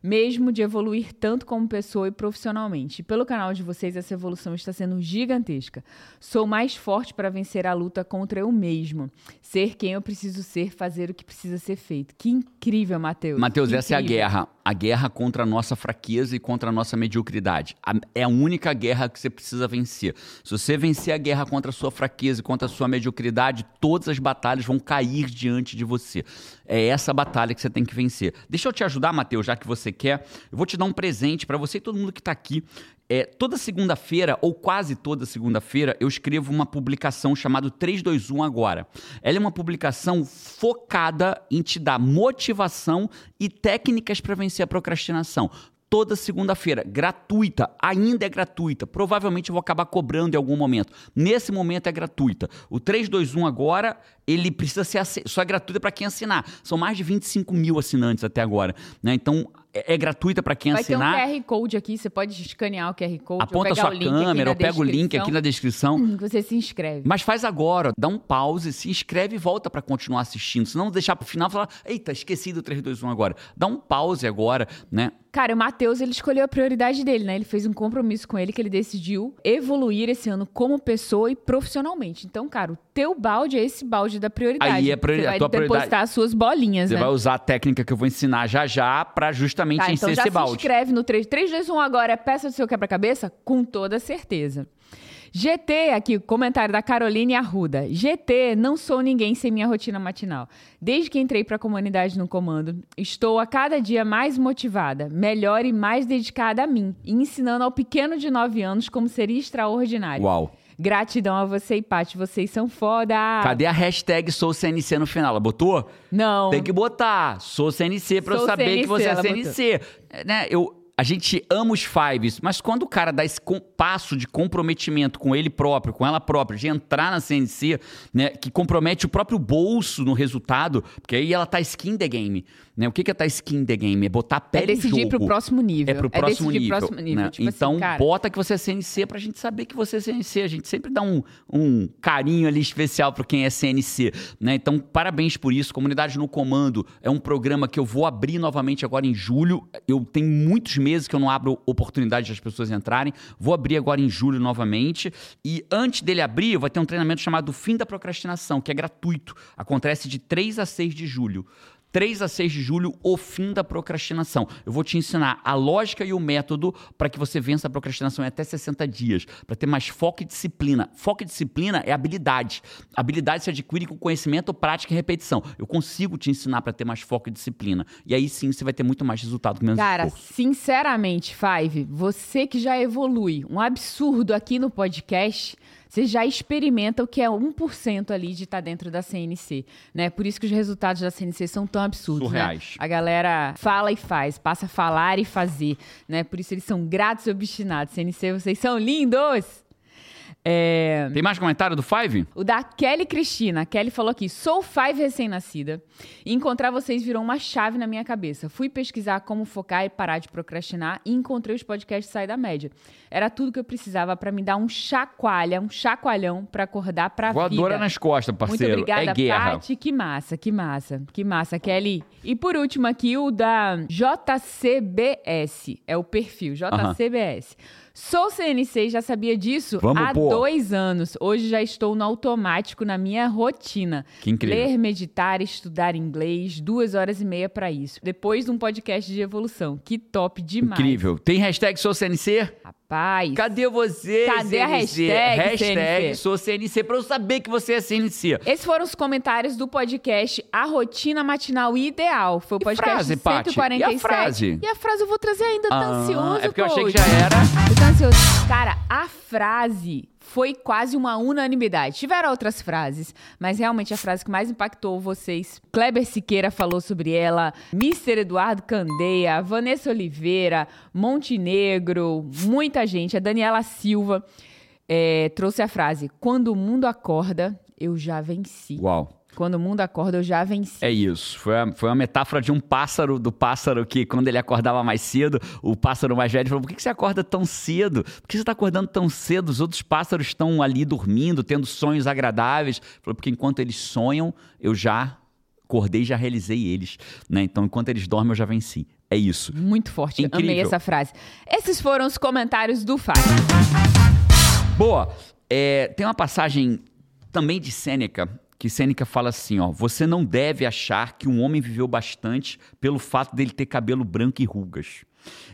mesmo de evoluir tanto como pessoa e profissionalmente. E pelo canal de vocês, essa evolução está sendo gigantesca. Sou mais forte para vencer a luta contra eu mesmo. Ser quem eu preciso ser, fazer o que precisa ser feito. Que incrível, Matheus. Matheus, essa é a guerra. A guerra contra a nossa fraqueza e contra a nossa mediocridade. é a única guerra que você precisa vencer. Se você vencer a guerra contra a sua fraqueza e contra a sua mediocridade, todas as batalhas vão cair diante de você. É essa batalha que você tem que vencer. Deixa eu te ajudar, Matheus, já que você quer. Eu vou te dar um presente para você e todo mundo que está aqui. É, toda segunda-feira, ou quase toda segunda-feira, eu escrevo uma publicação chamada 321 Agora. Ela é uma publicação focada em te dar motivação e técnicas para vencer a procrastinação toda segunda-feira, gratuita, ainda é gratuita. Provavelmente eu vou acabar cobrando em algum momento. Nesse momento é gratuita. O 321 agora, ele precisa ser só é gratuita para quem assinar. São mais de 25 mil assinantes até agora. Né? Então, é, é gratuita para quem Vai assinar. ter um QR Code aqui, você pode escanear o QR Code. Aponta sua o link aqui câmera, na ou pega o link aqui na descrição. que Você se inscreve. Mas faz agora, dá um pause, se inscreve e volta pra continuar assistindo. Senão deixar pro final e falar, eita, esqueci do 321 agora. Dá um pause agora, né? Cara, o Matheus, ele escolheu a prioridade dele, né? Ele fez um compromisso com ele que ele decidiu evoluir esse ano como pessoa e profissionalmente. Então, cara, o teu balde é esse balde da prioridade. Aí é priori- Você a vai tua depositar prioridade- as suas bolinhas, Você né? vai usar a técnica que eu vou ensinar já já pra justamente Tá, encher então já esse se balde. inscreve no 3, 3, 2, 1 agora, é peça do seu quebra-cabeça? Com toda certeza. GT, aqui, comentário da Caroline Arruda. GT, não sou ninguém sem minha rotina matinal. Desde que entrei para a comunidade no comando, estou a cada dia mais motivada, melhor e mais dedicada a mim, e ensinando ao pequeno de 9 anos como seria extraordinário. Uau. Gratidão a você e Paty, vocês são foda. Cadê a hashtag sou CNC no final? Ela botou? Não. Tem que botar. Sou CNC pra eu Sou saber que CNC, você é CNC. É, Né? Eu, a gente ama os fives, mas quando o cara dá esse passo de comprometimento com ele próprio, com ela própria, de entrar na CNC, né, que compromete o próprio bolso no resultado, porque aí ela tá skin the game. Né? O que que é tá skin the game? É botar a É pele em decidir jogo. pro próximo nível. É pro próximo decidir nível. próximo nível. né? Tipo assim, então, cara, bota que você é CNC pra gente saber que você é CNC. A gente sempre dá um, um carinho ali especial pro quem é CNC. Né? Então, parabéns por isso. Comunidade no Comando é um programa que eu vou abrir novamente agora em julho. Eu tenho muitos meses que eu não abro oportunidade das pessoas entrarem. Vou abrir agora em julho novamente. E antes dele abrir, vai ter um treinamento chamado Fim da Procrastinação, que é gratuito. Acontece de 3 a 6 de julho. 3 a 6 de julho, o fim da procrastinação. Eu vou te ensinar a lógica e o método para que você vença a procrastinação em até 60 dias, para ter mais foco e disciplina. Foco e disciplina é habilidade. Habilidade se adquire com conhecimento, prática e repetição. Eu consigo te ensinar para ter mais foco e disciplina. E aí sim você vai ter muito mais resultado com menos Cara, esforço. sinceramente, Five, você que já evolui um absurdo aqui no podcast, você já experimenta o que é 1% ali de estar dentro da CNC, né? Por isso que os resultados da CNC são tão absurdos, Surreais. né? A galera fala e faz, passa a falar e fazer, né? Por isso eles são gratos e obstinados. CNC, vocês são lindos! É... Tem mais comentário do Five? O da Kelly Cristina. A Kelly falou aqui: sou five recém-nascida. Encontrar vocês virou uma chave na minha cabeça. Fui pesquisar como focar e parar de procrastinar e encontrei os podcasts Sai da Média. Era tudo que eu precisava pra me dar um chacoalha, um chacoalhão pra acordar pra Voadora vida. nas costas, parceiro. Muito obrigada, é guerra. Paty. Que massa, que massa, que massa, Kelly. E por último aqui, o da JCBS. É o perfil, JCBS. Sou CNC e já sabia disso Vamos, há pô. dois anos. Hoje já estou no automático na minha rotina. Que incrível. Ler, meditar, estudar inglês, duas horas e meia pra isso. Depois de um podcast de evolução. Que top demais. Incrível. Tem hashtag sou CNC? Rapaz. Cadê você, Cadê a CNC? hashtag, Hashtag CNC? sou CNC pra eu saber que você é CNC. Esses foram os comentários do podcast A Rotina Matinal Ideal. Foi o E podcast frase, Paty? 147. E a frase? E a frase eu vou trazer ainda, tá Ah, ansioso, é porque eu achei que já era. Eu tô ansioso. Cara, a frase foi quase uma unanimidade. Tiveram outras frases, mas realmente a frase que mais impactou vocês, Kleber Siqueira falou sobre ela, Mr. Eduardo Candeia, Vanessa Oliveira, Montenegro, muita gente, a Daniela Silva é, trouxe a frase: Quando o mundo acorda, eu já venci. Uau. Quando o mundo acorda, eu já venci. É isso. Foi, a, foi uma metáfora de um pássaro, do pássaro que, quando ele acordava mais cedo, o pássaro mais velho falou: Por que que você acorda tão cedo? Por que você está acordando tão cedo? Os outros pássaros estão ali dormindo, tendo sonhos agradáveis. Falou: Porque enquanto eles sonham, eu já acordei e já realizei eles. Né? Então, enquanto eles dormem, eu já venci. É isso. Muito forte. Incrível. Amei essa frase. Esses foram os comentários do Fábio. Boa. É, tem uma passagem também de Sêneca, que Sêneca fala assim, ó, você não deve achar que um homem viveu bastante pelo fato dele ter cabelo branco e rugas.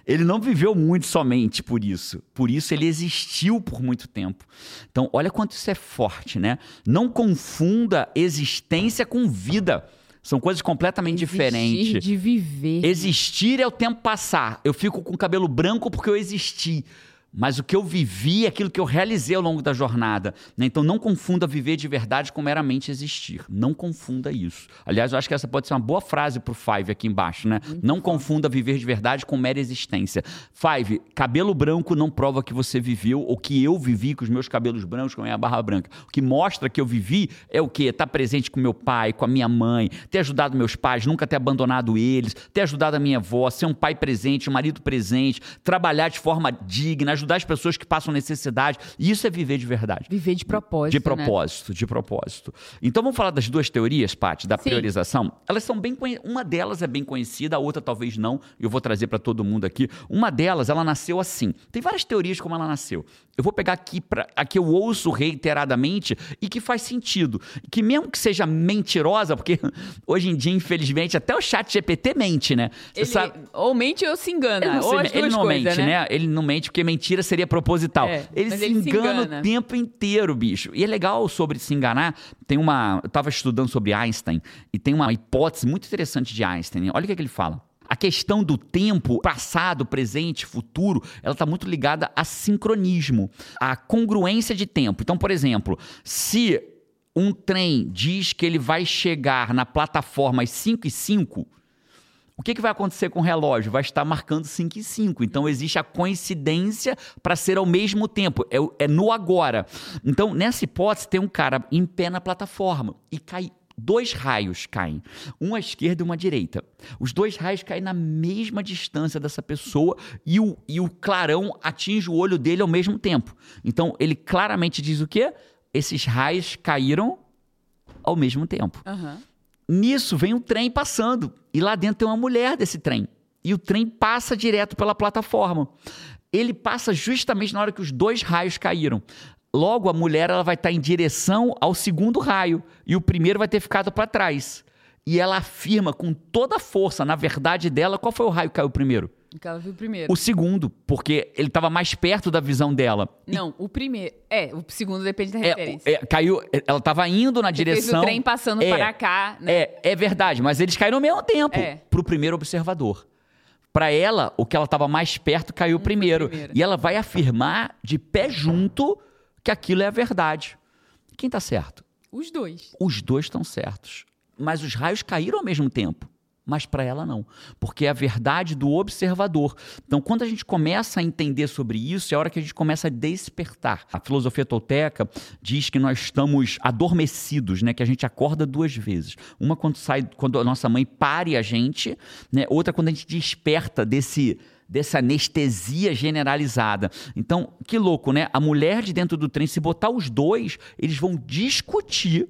Ele não viveu muito somente por isso. Por isso ele existiu por muito tempo. Então, olha quanto isso é forte, né? Não confunda existência com vida. São coisas completamente Existir diferentes. de viver. Existir é o tempo passar. Eu fico com cabelo branco porque eu existi. Mas o que eu vivi é aquilo que eu realizei ao longo da jornada. Né? Então não confunda viver de verdade com meramente existir. Não confunda isso. Aliás, eu acho que essa pode ser uma boa frase pro Five aqui embaixo, né? Muito não bom. confunda viver de verdade com mera existência. Five, cabelo branco não prova que você viveu ou que eu vivi com os meus cabelos brancos, com a minha barra branca. O que mostra que eu vivi é o quê? Estar tá presente com meu pai, com a minha mãe, ter ajudado meus pais, nunca ter abandonado eles, ter ajudado a minha avó, ser um pai presente, um marido presente, trabalhar de forma digna, ajudar as pessoas que passam necessidade. E isso é viver de verdade. Viver de propósito. De propósito, né? de propósito. Então vamos falar das duas teorias, Paty, da Sim. priorização. Elas são bem Uma delas é bem conhecida, a outra talvez não. Eu vou trazer para todo mundo aqui. Uma delas, ela nasceu assim. Tem várias teorias como ela nasceu. Eu vou pegar aqui para a que eu ouço reiteradamente e que faz sentido. Que mesmo que seja mentirosa, porque hoje em dia, infelizmente, até o chat GPT mente, né? Ele, sabe... Ou mente ou se engana. Ele não, ou ele não coisas, mente, né? né? Ele não mente porque mentira seria proposital. É, ele, se, ele engana se engana o tempo inteiro, bicho. E é legal sobre se enganar. Tem uma. Eu estava estudando sobre Einstein e tem uma hipótese muito interessante de Einstein. Olha o que, é que ele fala. A questão do tempo, passado, presente, futuro, ela está muito ligada a sincronismo, a congruência de tempo. Então, por exemplo, se um trem diz que ele vai chegar na plataforma às 5 e 5, o que, que vai acontecer com o relógio? Vai estar marcando 5 e 5. Então existe a coincidência para ser ao mesmo tempo. É, é, no agora. Então, nessa hipótese, tem um cara em pé na plataforma e cai. Dois raios caem, um à esquerda e uma à direita. Os dois raios caem na mesma distância dessa pessoa e o, e o clarão atinge o olho dele ao mesmo tempo. Então ele claramente diz o quê? Esses raios caíram ao mesmo tempo. Uhum. Nisso vem um trem passando e lá dentro tem uma mulher desse trem. E o trem passa direto pela plataforma. Ele passa justamente na hora que os dois raios caíram. Logo, a mulher ela vai estar em direção ao segundo raio e o primeiro vai ter ficado para trás. E ela afirma com toda a força, na verdade dela, qual foi o raio que caiu primeiro? Que ela viu primeiro. O segundo, porque ele estava mais perto da visão dela. Não, e... o primeiro. É, o segundo depende da é, referência. É, caiu, ela estava indo na Você direção. Fez o trem passando é, para cá, né? É, é verdade, mas eles caíram ao mesmo tempo é. para o primeiro observador. Para ela, o que ela estava mais perto caiu primeiro. primeiro. E ela vai afirmar de pé junto que aquilo é a verdade. Quem está certo? Os dois. Os dois estão certos. Mas os raios caíram ao mesmo tempo mas para ela não, porque é a verdade do observador. Então, quando a gente começa a entender sobre isso, é a hora que a gente começa a despertar. A filosofia tolteca diz que nós estamos adormecidos, né, que a gente acorda duas vezes. Uma quando sai, quando a nossa mãe pare a gente, né, outra quando a gente desperta desse dessa anestesia generalizada. Então, que louco, né? A mulher de dentro do trem, se botar os dois, eles vão discutir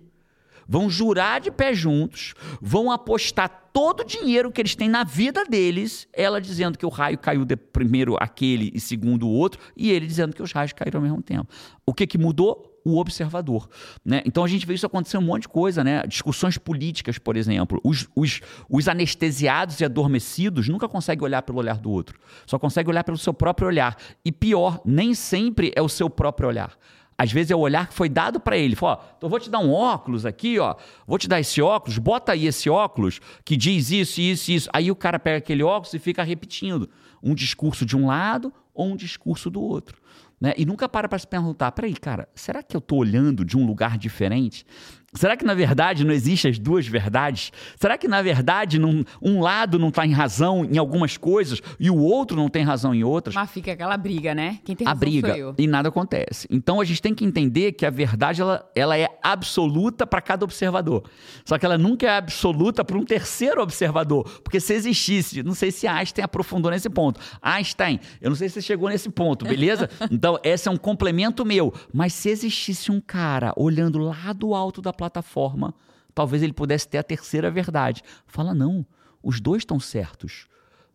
vão jurar de pé juntos, vão apostar todo o dinheiro que eles têm na vida deles, ela dizendo que o raio caiu de primeiro aquele e segundo o outro, e ele dizendo que os raios caíram ao mesmo tempo. O que, que mudou? O observador. Né? Então a gente vê isso acontecer um monte de coisa, né? Discussões políticas, por exemplo. Os, os, os anestesiados e adormecidos nunca conseguem olhar pelo olhar do outro. Só conseguem olhar pelo seu próprio olhar. E pior, nem sempre é o seu próprio olhar. Às vezes é o olhar que foi dado para ele. Fala, ó, então vou te dar um óculos aqui, ó. Vou te dar esse óculos, bota aí esse óculos que diz isso, isso, isso. Aí o cara pega aquele óculos e fica repetindo um discurso de um lado ou um discurso do outro. Né? E nunca para para se perguntar: peraí, cara, será que eu estou olhando de um lugar diferente? Será que na verdade não existem as duas verdades? Será que na verdade não, um lado não está em razão em algumas coisas e o outro não tem razão em outras? Mas fica aquela briga, né? Quem tem razão a briga e nada acontece. Então a gente tem que entender que a verdade ela, ela é absoluta para cada observador. Só que ela nunca é absoluta para um terceiro observador, porque se existisse, não sei se Einstein aprofundou nesse ponto. Einstein, eu não sei se você chegou nesse ponto, beleza? Então esse é um complemento meu. Mas se existisse um cara olhando lá do alto da plataforma, talvez ele pudesse ter a terceira verdade. Fala, não, os dois estão certos.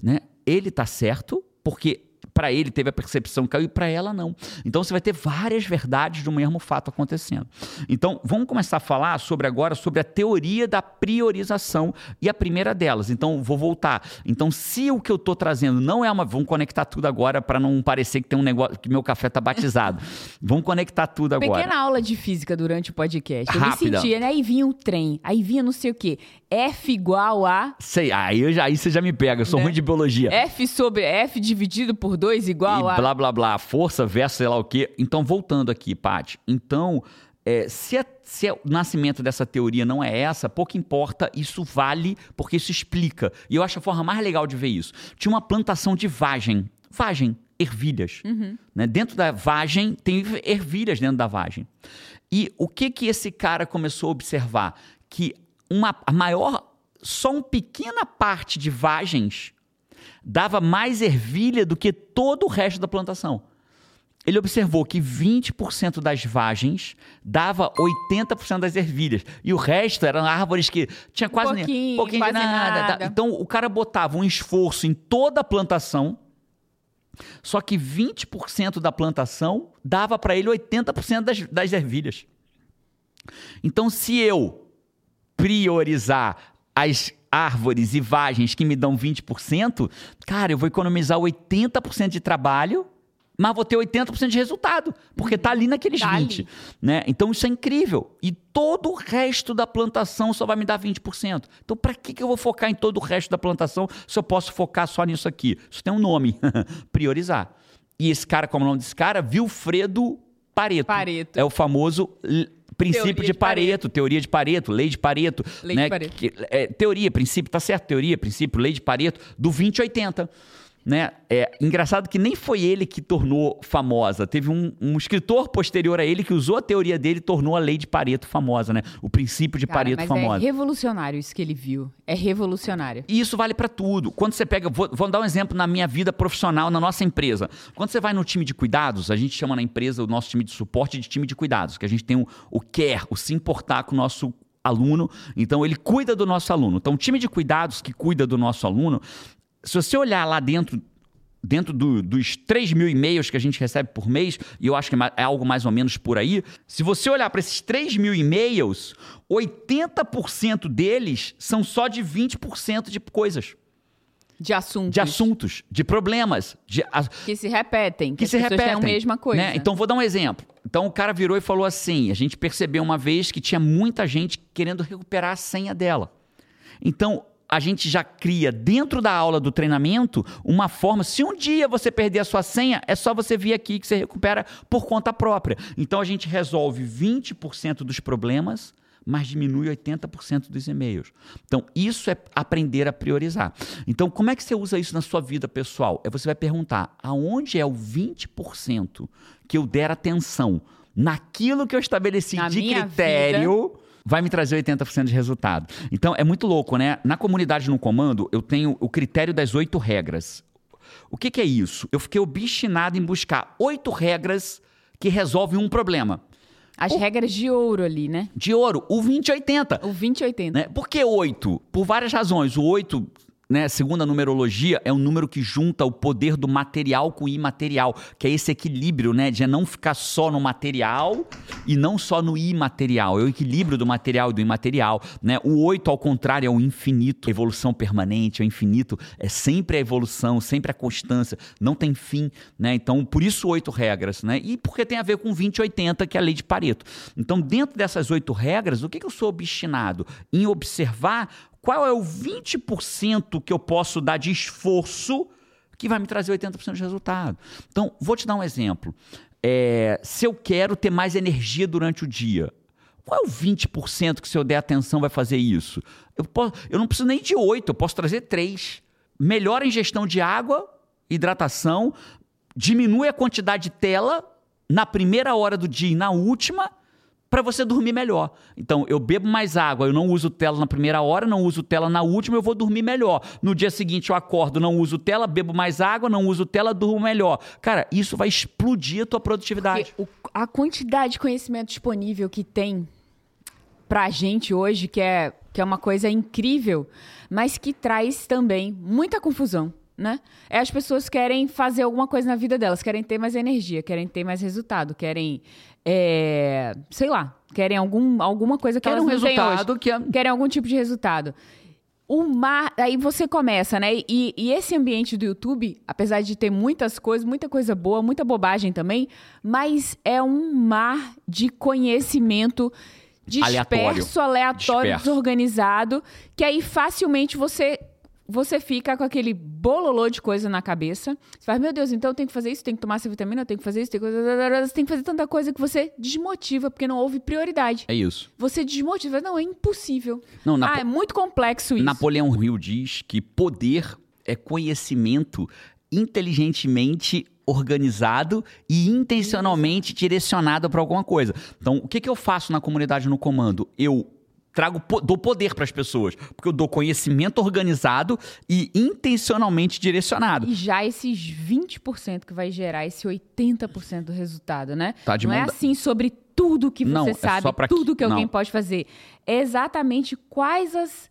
Né? Ele está certo porque para ele teve a percepção que caiu e para ela não. Então você vai ter várias verdades do mesmo fato acontecendo. Então vamos começar a falar sobre agora sobre a teoria da priorização e a primeira delas. Então vou voltar. Então se o que eu estou trazendo não é uma, vamos conectar tudo agora para não parecer que tem um negócio que meu café está batizado. vamos conectar tudo agora. Pequena aula de física durante o podcast. Eu Rápida. me sentia, né? Aí vinha o trem, aí vinha não sei o quê F igual a. Sei, aí, eu já, aí você já me pega, eu sou Né? ruim de biologia. F sobre F dividido por 2 igual e a. blá blá blá, força versus sei lá o quê. Então, voltando aqui, Paty. Então, é, se, a- se o nascimento dessa teoria não é essa, pouco importa, isso vale porque isso explica. E eu acho a forma mais legal de ver isso. Tinha uma plantação de vagem. Vagem, ervilhas. Né? Dentro da vagem, tem ervilhas dentro da vagem. E o que que esse cara começou a observar? Que uma, a maior, só uma pequena parte de vagens dava mais ervilha do que todo o resto da plantação. Ele observou que 20% das vagens dava 80% das ervilhas. E o resto eram árvores que tinha quase nem- pouquinho, pouquinho quase de nada. nada. Então o cara botava um esforço em toda a plantação, só que 20% da plantação dava para ele 80% das, das ervilhas. Então, se eu priorizar as árvores e vagens que me dão 20%, cara, eu vou economizar 80% de trabalho, mas vou ter 80% de resultado, porque tá ali naqueles Tá 20, ali. né? Então isso é incrível. E todo o resto da plantação só vai me dar 20%. Então para que que eu vou focar em todo o resto da plantação se eu posso focar só nisso aqui? Isso tem um nome, priorizar. E esse cara, como é o nome desse cara? Vilfredo Pareto. Pareto. É o famoso princípio Teoria de de Pareto. Pareto, teoria de Pareto, lei de Pareto. Lei de né? Pareto. Que- é, teoria, princípio, tá certo, teoria, princípio, lei de Pareto, do 2080. Né? É engraçado que nem foi ele que tornou famosa. Teve um, um escritor posterior a ele que usou a teoria dele e tornou a lei de Pareto famosa, né? O princípio de Cara, Pareto mas famosa. é revolucionário isso que ele viu. É revolucionário. E isso vale para tudo. Quando você pega, vou, vou dar um exemplo na minha vida profissional, na nossa empresa. Quando você vai no time de cuidados, a gente chama na empresa o nosso time de suporte de time de cuidados, que a gente tem o, o care, o se importar com o nosso aluno. Então ele cuida do nosso aluno. Então o time de cuidados que cuida do nosso aluno, se você olhar lá dentro dentro do- dos 3 mil e-mails que a gente recebe por mês, e eu acho que é é algo mais ou menos por aí, se você olhar para esses 3 mil e-mails, 80% deles são só de 20% de coisas, De assuntos. de assuntos, de problemas, de a- Que se repetem. que as se repetem. têm a mesma coisa. né? Então, vou dar um exemplo. Então, o cara virou e falou assim: a gente percebeu uma vez que tinha muita gente querendo recuperar a senha dela. Então, a gente já cria dentro da aula do treinamento uma forma. Se um dia você perder a sua senha, é só você vir aqui que você recupera por conta própria. Então, a gente resolve 20% dos problemas. Mas diminui 80% dos e-mails. Então, isso é aprender a priorizar. Então, como é que você usa isso na sua vida pessoal? É você vai perguntar: aonde é o 20% que eu der atenção naquilo que eu estabeleci Na de critério? Vai me trazer 80% de resultado. Então, é muito louco, né? Na comunidade no comando, eu tenho o critério das oito regras. O que, que é isso? Eu fiquei obstinado em buscar oito regras que resolvem um problema. As regras de ouro ali, né? De ouro, o 2080. O 2080. Né? Por que oito? Por várias razões. O oito, né, segundo a numerologia, é um número que junta o poder do material com o imaterial, que é esse equilíbrio, né, de não ficar só no material e não só no imaterial. É o equilíbrio do material e do imaterial, né? O oito, ao contrário, é o infinito, evolução permanente, é o infinito, é sempre a evolução, sempre a constância, não tem fim, né? Então, por isso oito regras, né? E porque tem a ver com 2080, que é a lei de Pareto. Então, dentro dessas oito regras, o que, que eu sou obstinado? Em observar qual é o 20% que eu posso dar de esforço que vai me trazer 80% de resultado. Então, vou te dar um exemplo. É, se eu quero ter mais energia durante o dia, qual é o 20% que se eu der atenção vai fazer isso? Eu, posso, eu não preciso nem de 8, eu posso trazer 3. Melhora a ingestão de água, hidratação, diminui a quantidade de tela na primeira hora do dia e na última para você dormir melhor. Então, eu bebo mais água, eu não uso tela na primeira hora, não uso tela na última, eu vou dormir melhor. No dia seguinte eu acordo, não uso tela, bebo mais água, não uso tela, durmo melhor. Cara, isso vai explodir a tua produtividade. A quantidade de conhecimento disponível que tem pra gente hoje, que é, que é uma coisa incrível, mas que traz também muita confusão, né? É as pessoas querem fazer alguma coisa na vida delas, querem ter mais energia, querem ter mais resultado, querem, é, sei lá, querem algum, alguma coisa que Quer elas um resultado que é querem algum tipo de resultado. O mar, aí você começa, né? E, e esse ambiente do YouTube, apesar de ter muitas coisas, muita coisa boa, muita bobagem também, mas é um mar de conhecimento disperso, aleatório, Disperso. desorganizado, que aí facilmente você você fica com aquele bololô de coisa na cabeça. Você fala, meu Deus, então eu tenho que fazer isso, tenho que tomar essa vitamina, eu tenho que fazer isso, tenho que... Você tem que fazer tanta coisa que você desmotiva, porque não houve prioridade. É isso. Você desmotiva. Não, é impossível. Não, Napo- Ah, é muito complexo isso. Napoleão Hill diz que poder é conhecimento inteligentemente organizado e intencionalmente direcionado para alguma coisa. Então, o que, que eu faço na comunidade no comando? Eu trago dou poder para as pessoas, porque eu dou conhecimento organizado e intencionalmente direcionado. E já esses 20% que vai gerar esse 80% do resultado, né? Tá de não é mão da- assim sobre tudo que você Não, é sabe, só pra tudo que- que alguém não. pode fazer. É exatamente quais as.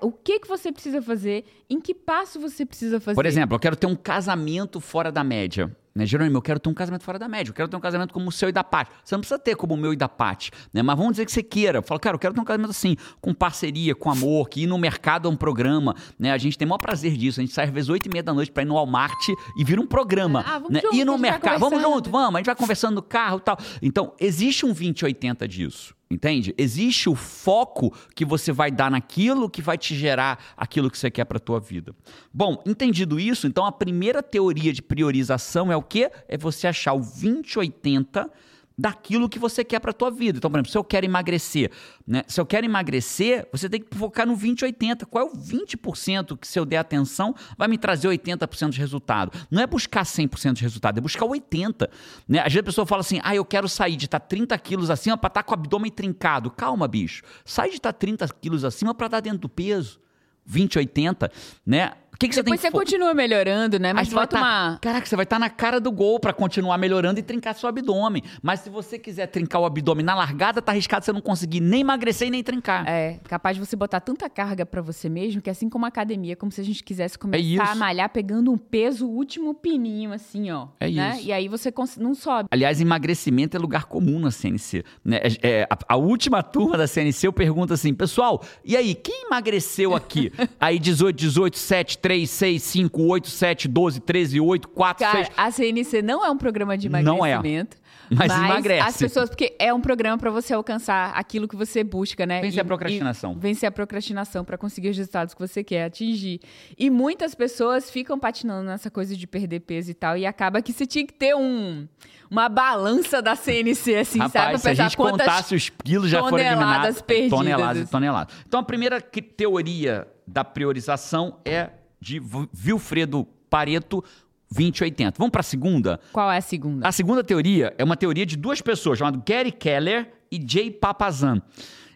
o que, que você precisa fazer, em que passo você precisa fazer. Por exemplo, eu quero ter um casamento fora da média. Né, Jerônimo, eu quero ter um casamento fora da média. Eu quero ter um casamento como o seu e da Paty. Você não precisa ter como o meu e da Paty. Né? Mas vamos dizer que você queira. Eu falo, cara, eu quero ter um casamento assim, com parceria, com amor, que ir no mercado é um programa. Né? A gente tem o maior prazer disso. A gente sai às vezes 8 e meia da noite pra ir no Walmart e vira um programa. Ah, vamos né? junto, ir no mercado. Vamos junto, vamos. A gente vai conversando no carro e tal. Então, existe um 20-80 disso. Entende? Existe o foco que você vai dar naquilo que vai te gerar aquilo que você quer para tua vida. Bom, entendido isso, então a primeira teoria de priorização é o quê? É você achar o 20-80 daquilo que você quer para tua vida. Então, por exemplo, se eu quero emagrecer, né? Se eu quero emagrecer, você tem que focar no 20-80. Qual é o 20% que se eu der atenção vai me trazer 80% de resultado? Não é buscar 100% de resultado, é buscar 80, né? Às vezes a pessoa fala assim: "Ah, eu quero sair de estar 30 quilos acima para estar com o abdômen trincado". Calma, bicho. Sai de estar 30 quilos acima para estar dentro do peso. 20, 80, né? Que, que você tem Depois você fo- continua melhorando, né? Mas vai tá- uma. Caraca, você vai estar na cara do gol pra continuar melhorando e trincar seu abdômen. Mas se você quiser trincar o abdômen na largada, tá arriscado você não conseguir nem emagrecer e nem trincar. É, capaz de você botar tanta carga pra você mesmo que é assim como a academia, como se a gente quisesse começar isso. a malhar pegando um peso, o último pininho, assim, ó. É né? isso. E aí você não sobe. Aliás, emagrecimento é lugar comum na CNC. né? É, é, a, a última turma da CNC eu pergunto assim, pessoal, e aí, quem emagreceu aqui? aí 18, 18, 7, 3, 6, 5, 8, 7, 12, 13, 8, 4, Cara, 6. a CNC não é um programa de Não é. emagrecimento. Mas emagrece. As pessoas, porque é um programa pra você alcançar aquilo que você busca, né? Vencer E- a procrastinação. vencer a procrastinação pra conseguir os resultados que você quer atingir. E muitas pessoas ficam patinando nessa coisa de perder peso e tal. E acaba que você tinha que ter um, uma balança da CNC, assim, sabe? Pra Rapaz, se a gente quantas contasse os quilos já foram eliminados. é perdidas. Toneladas e toneladas. Então, a primeira teoria da priorização é de Vilfredo Pareto 2080. Vamos para a segunda? Qual é a segunda? A segunda teoria é uma teoria de duas pessoas, chamado Gary Keller e Jay Papazan.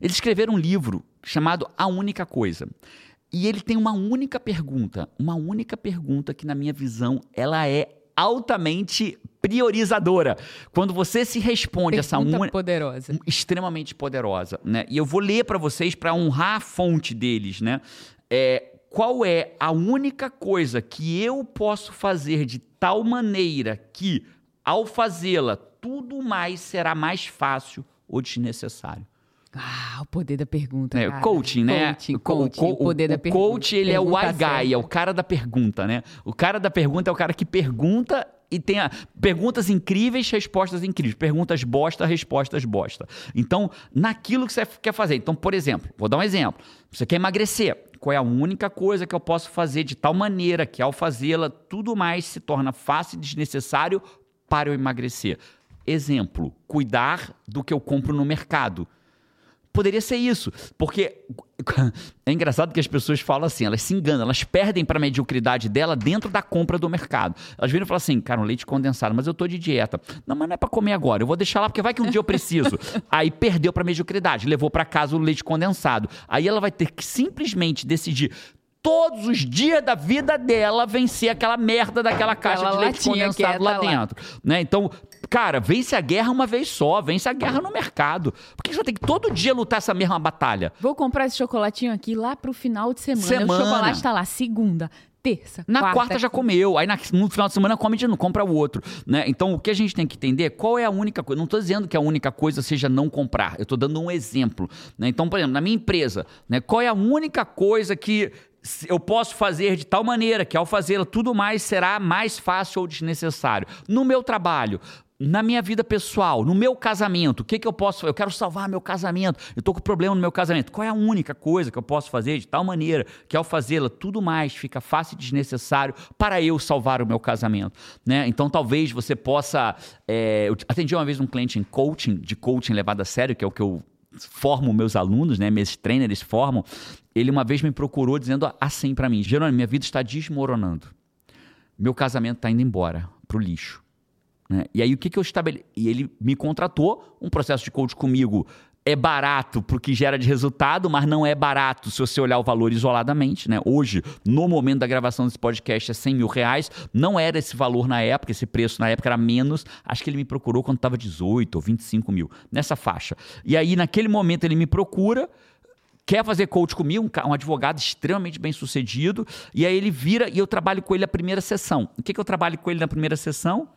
Eles escreveram um livro chamado A Única Coisa. E ele tem uma única pergunta, uma única pergunta que na minha visão ela é altamente priorizadora. Quando você se responde essa Pergunta única poderosa. extremamente poderosa, né? E eu vou ler para vocês para honrar a fonte deles, né? É, qual é a única coisa que eu posso fazer de tal maneira que, ao fazê-la, tudo mais será mais fácil ou desnecessário? Ah, o poder da pergunta. É, coaching, né? Coaching, O co- coaching, co- o poder da o pergunta. coach, ele é o Pergunta why guy, é o cara da pergunta, né? O cara da pergunta é o cara que pergunta e tem a- perguntas incríveis, respostas incríveis. Perguntas bosta, respostas bosta. Então, naquilo que você quer fazer. Então, por exemplo, vou dar um exemplo. Você quer emagrecer. Qual é a única coisa que eu posso fazer de tal maneira que, ao fazê-la, tudo mais se torna fácil e desnecessário para eu emagrecer? Exemplo, cuidar do que eu compro no mercado. Poderia ser isso, porque é engraçado que as pessoas falam assim, elas se enganam, elas perdem para a mediocridade dela dentro da compra do mercado. Elas viram e falam assim, cara, um leite condensado, mas eu tô de dieta. Não, mas não é para comer agora, eu vou deixar lá porque vai que um dia eu preciso. Aí perdeu para mediocridade, levou para casa o leite condensado. Aí ela vai ter que simplesmente decidir todos os dias da vida dela vencer aquela merda daquela caixa Aquela de leite condensado lá lá. dentro. Né? Então, cara, vence a guerra uma vez só, vence a guerra no mercado. Por que você vai ter que todo dia lutar essa mesma batalha? Vou comprar esse chocolatinho aqui lá pro final de semana. Semana. O chocolate tá lá segunda, terça, Na quarta, quarta, já comeu, aí na- no final de semana come de novo, compra o outro. Né? Então, o que a gente tem que entender é qual é a única coisa. Não estou dizendo que a única coisa seja não comprar, eu estou dando um exemplo. né? Então, por exemplo, na minha empresa, né, qual é a única coisa que eu posso fazer de tal maneira que ao fazê-la tudo mais será mais fácil ou desnecessário. No meu trabalho, na minha vida pessoal, no meu casamento, o que, que eu posso Eu quero salvar meu casamento, eu estou com problema no meu casamento. Qual é a única coisa que eu posso fazer de tal maneira que ao fazê-la, tudo mais fica fácil e desnecessário para eu salvar o meu casamento? Né? Então talvez você possa. É, eu atendi uma vez um cliente em coaching, de coaching levado a sério, que é o que eu formo meus alunos, né, meus trainers formam. Ele uma vez me procurou dizendo assim para mim: Jerônimo, minha vida está desmoronando. Meu casamento está indo embora, pro lixo. Né? E aí o que, que eu estabeleci? E ele me contratou, um processo de coach comigo é barato para o que gera de resultado, mas não é barato se você olhar o valor isoladamente. Né? Hoje, no momento da gravação desse podcast, é 100 mil reais. Não era esse valor na época, esse preço na época era menos. Acho que ele me procurou quando estava 18 ou 25 mil, nessa faixa. E aí, naquele momento, ele me procura quer fazer coach comigo, um, advogado extremamente bem sucedido, e aí ele vira e eu trabalho com ele a primeira sessão. O que, que eu trabalho com ele na primeira sessão?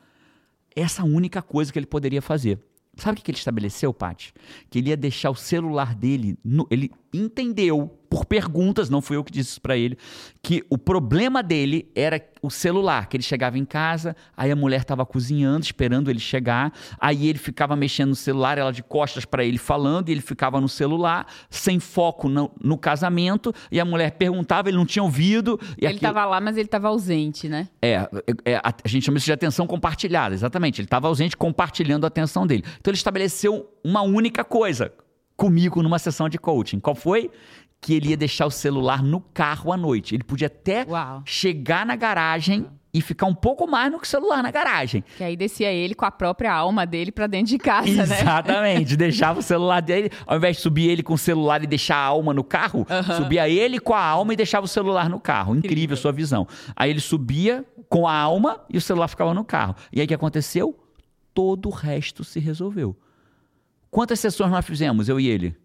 Essa única coisa que ele poderia fazer. Sabe o que ele estabeleceu, Paty? Que ele ia deixar o celular dele. No, ele entendeu por perguntas, não fui eu que disse isso para ele, que o problema dele era o celular, que ele chegava em casa, aí a mulher estava cozinhando, esperando ele chegar, aí ele ficava mexendo no celular, ela de costas para ele falando, e ele ficava no celular, sem foco no, no, casamento, e a mulher perguntava, ele não tinha ouvido. ele estava lá, mas ele estava ausente, né? É, é a, a, gente chama isso de atenção compartilhada, exatamente. Ele estava ausente compartilhando a atenção dele. Então ele estabeleceu uma única coisa comigo numa sessão de coaching. Qual foi? que ele ia deixar o celular no carro à noite. Ele podia até Uau. chegar na garagem e ficar um pouco mais no celular na garagem. Que aí descia ele com a própria alma dele para dentro de casa, Exatamente. né? Exatamente. deixava o celular dele, ao invés de subir ele com o celular e deixar a alma no carro, uhum. subia ele com a alma e deixava o celular no carro. Incrível, Incrível sua visão. Aí ele subia com a alma e o celular ficava no carro. E aí o que aconteceu? Todo o resto se resolveu. Quantas sessões nós fizemos, eu e ele?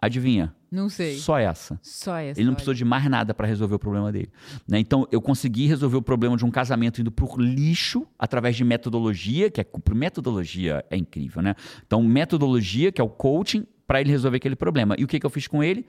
Adivinha? Não sei. Só essa. Só essa. Ele não precisou de mais nada para resolver o problema dele. Né? Então, eu consegui resolver o problema de um casamento indo pro lixo através de metodologia, que é metodologia é incrível, né? Então, metodologia, que é o coaching, para ele resolver aquele problema. E o que, que eu fiz com ele?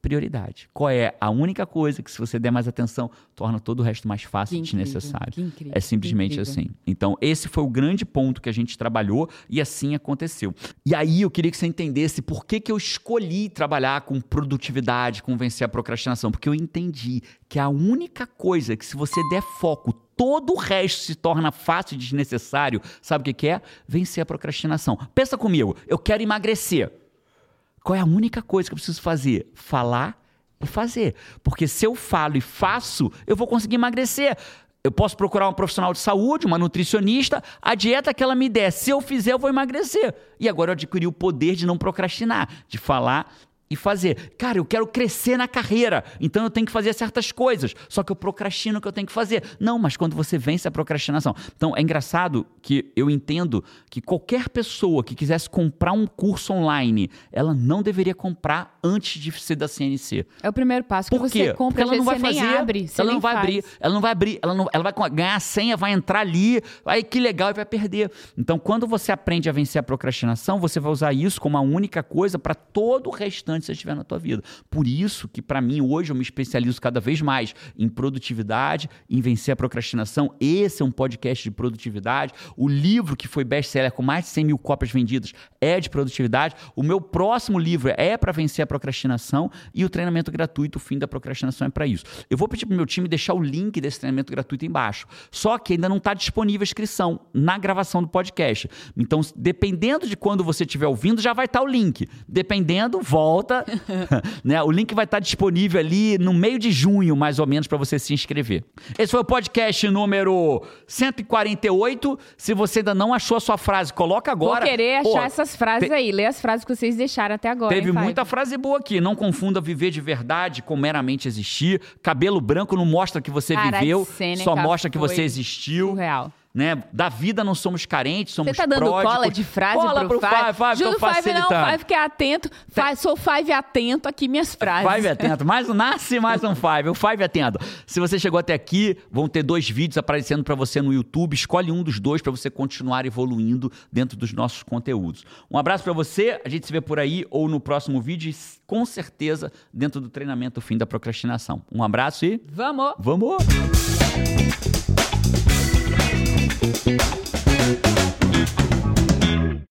Prioridade. Qual é a única coisa que, se você der mais atenção, torna todo o resto mais fácil e desnecessário? Incrível, é simplesmente assim. Então, esse foi o grande ponto que a gente trabalhou e assim aconteceu. E aí eu queria que você entendesse por que, que eu escolhi trabalhar com produtividade, com vencer a procrastinação. Porque eu entendi que a única coisa que, se você der foco, todo o resto se torna fácil e desnecessário. Sabe o que, que é? Vencer a procrastinação. Pensa comigo, eu quero emagrecer. Qual é a única coisa que eu preciso fazer? Falar e fazer. Porque se eu falo e faço, eu vou conseguir emagrecer. Eu posso procurar um profissional de saúde, uma nutricionista, a dieta que ela me der, se eu fizer, eu vou emagrecer. E agora eu adquiri o poder de não procrastinar, de falar e fazer. Cara, eu quero crescer na carreira, então eu tenho que fazer certas coisas. Só que eu procrastino o que eu tenho que fazer. Não, mas quando você vence a procrastinação. Então é engraçado que eu entendo que qualquer pessoa que quisesse comprar um curso online, ela não deveria comprar antes de ser da CNC. É o primeiro passo que Por quê? você compra, Porque ela não vai fazer, abre, ela não vai faz. abrir, ela não vai abrir, ela não, ela vai ganhar a senha, vai entrar ali, aí que legal e vai perder. Então, quando você aprende a vencer a procrastinação, você vai usar isso como a única coisa para todo o restante onde você estiver na tua vida. Por isso que, para mim, hoje eu me especializo cada vez mais em produtividade, em vencer a procrastinação. Esse é um podcast de produtividade. O livro que foi best-seller com mais de 100 mil cópias vendidas é de produtividade. O meu próximo livro é para vencer a procrastinação e o treinamento gratuito, o fim da procrastinação, é para isso. Eu vou pedir para o meu time deixar o link desse treinamento gratuito embaixo. Só que ainda não está disponível a inscrição na gravação do podcast. Então, dependendo de quando você estiver ouvindo, já vai estar tá o link. Dependendo, volta volta. né? O link vai estar disponível ali no meio de junho, mais ou menos, para você se inscrever. Esse foi o podcast número 148. Se você ainda não achou a sua frase, coloca agora. Vou querer achar Pô, essas frases te... aí. Lê as frases que vocês deixaram até agora. Teve hein, muita frase boa aqui. Não confunda viver de verdade com meramente existir. Cabelo branco não mostra que você Cara, viveu, só mostra que você existiu. Surreal né? Da vida não somos carentes, somos Você tá dando pródigos. cola de frase cola pro, pro Five? Five, Juro, Five não, Five que é atento. Five, sou Five atento aqui minhas frases. Five atento. Mais um nasce, mais um Five. O Five atento. Se você chegou até aqui, vão ter dois vídeos aparecendo para você no YouTube. Escolhe um dos dois para você continuar evoluindo dentro dos nossos conteúdos. Um abraço para você. A gente se vê por aí ou no próximo vídeo, com certeza dentro do treinamento Fim da Procrastinação. Um abraço e vamos. Vamos.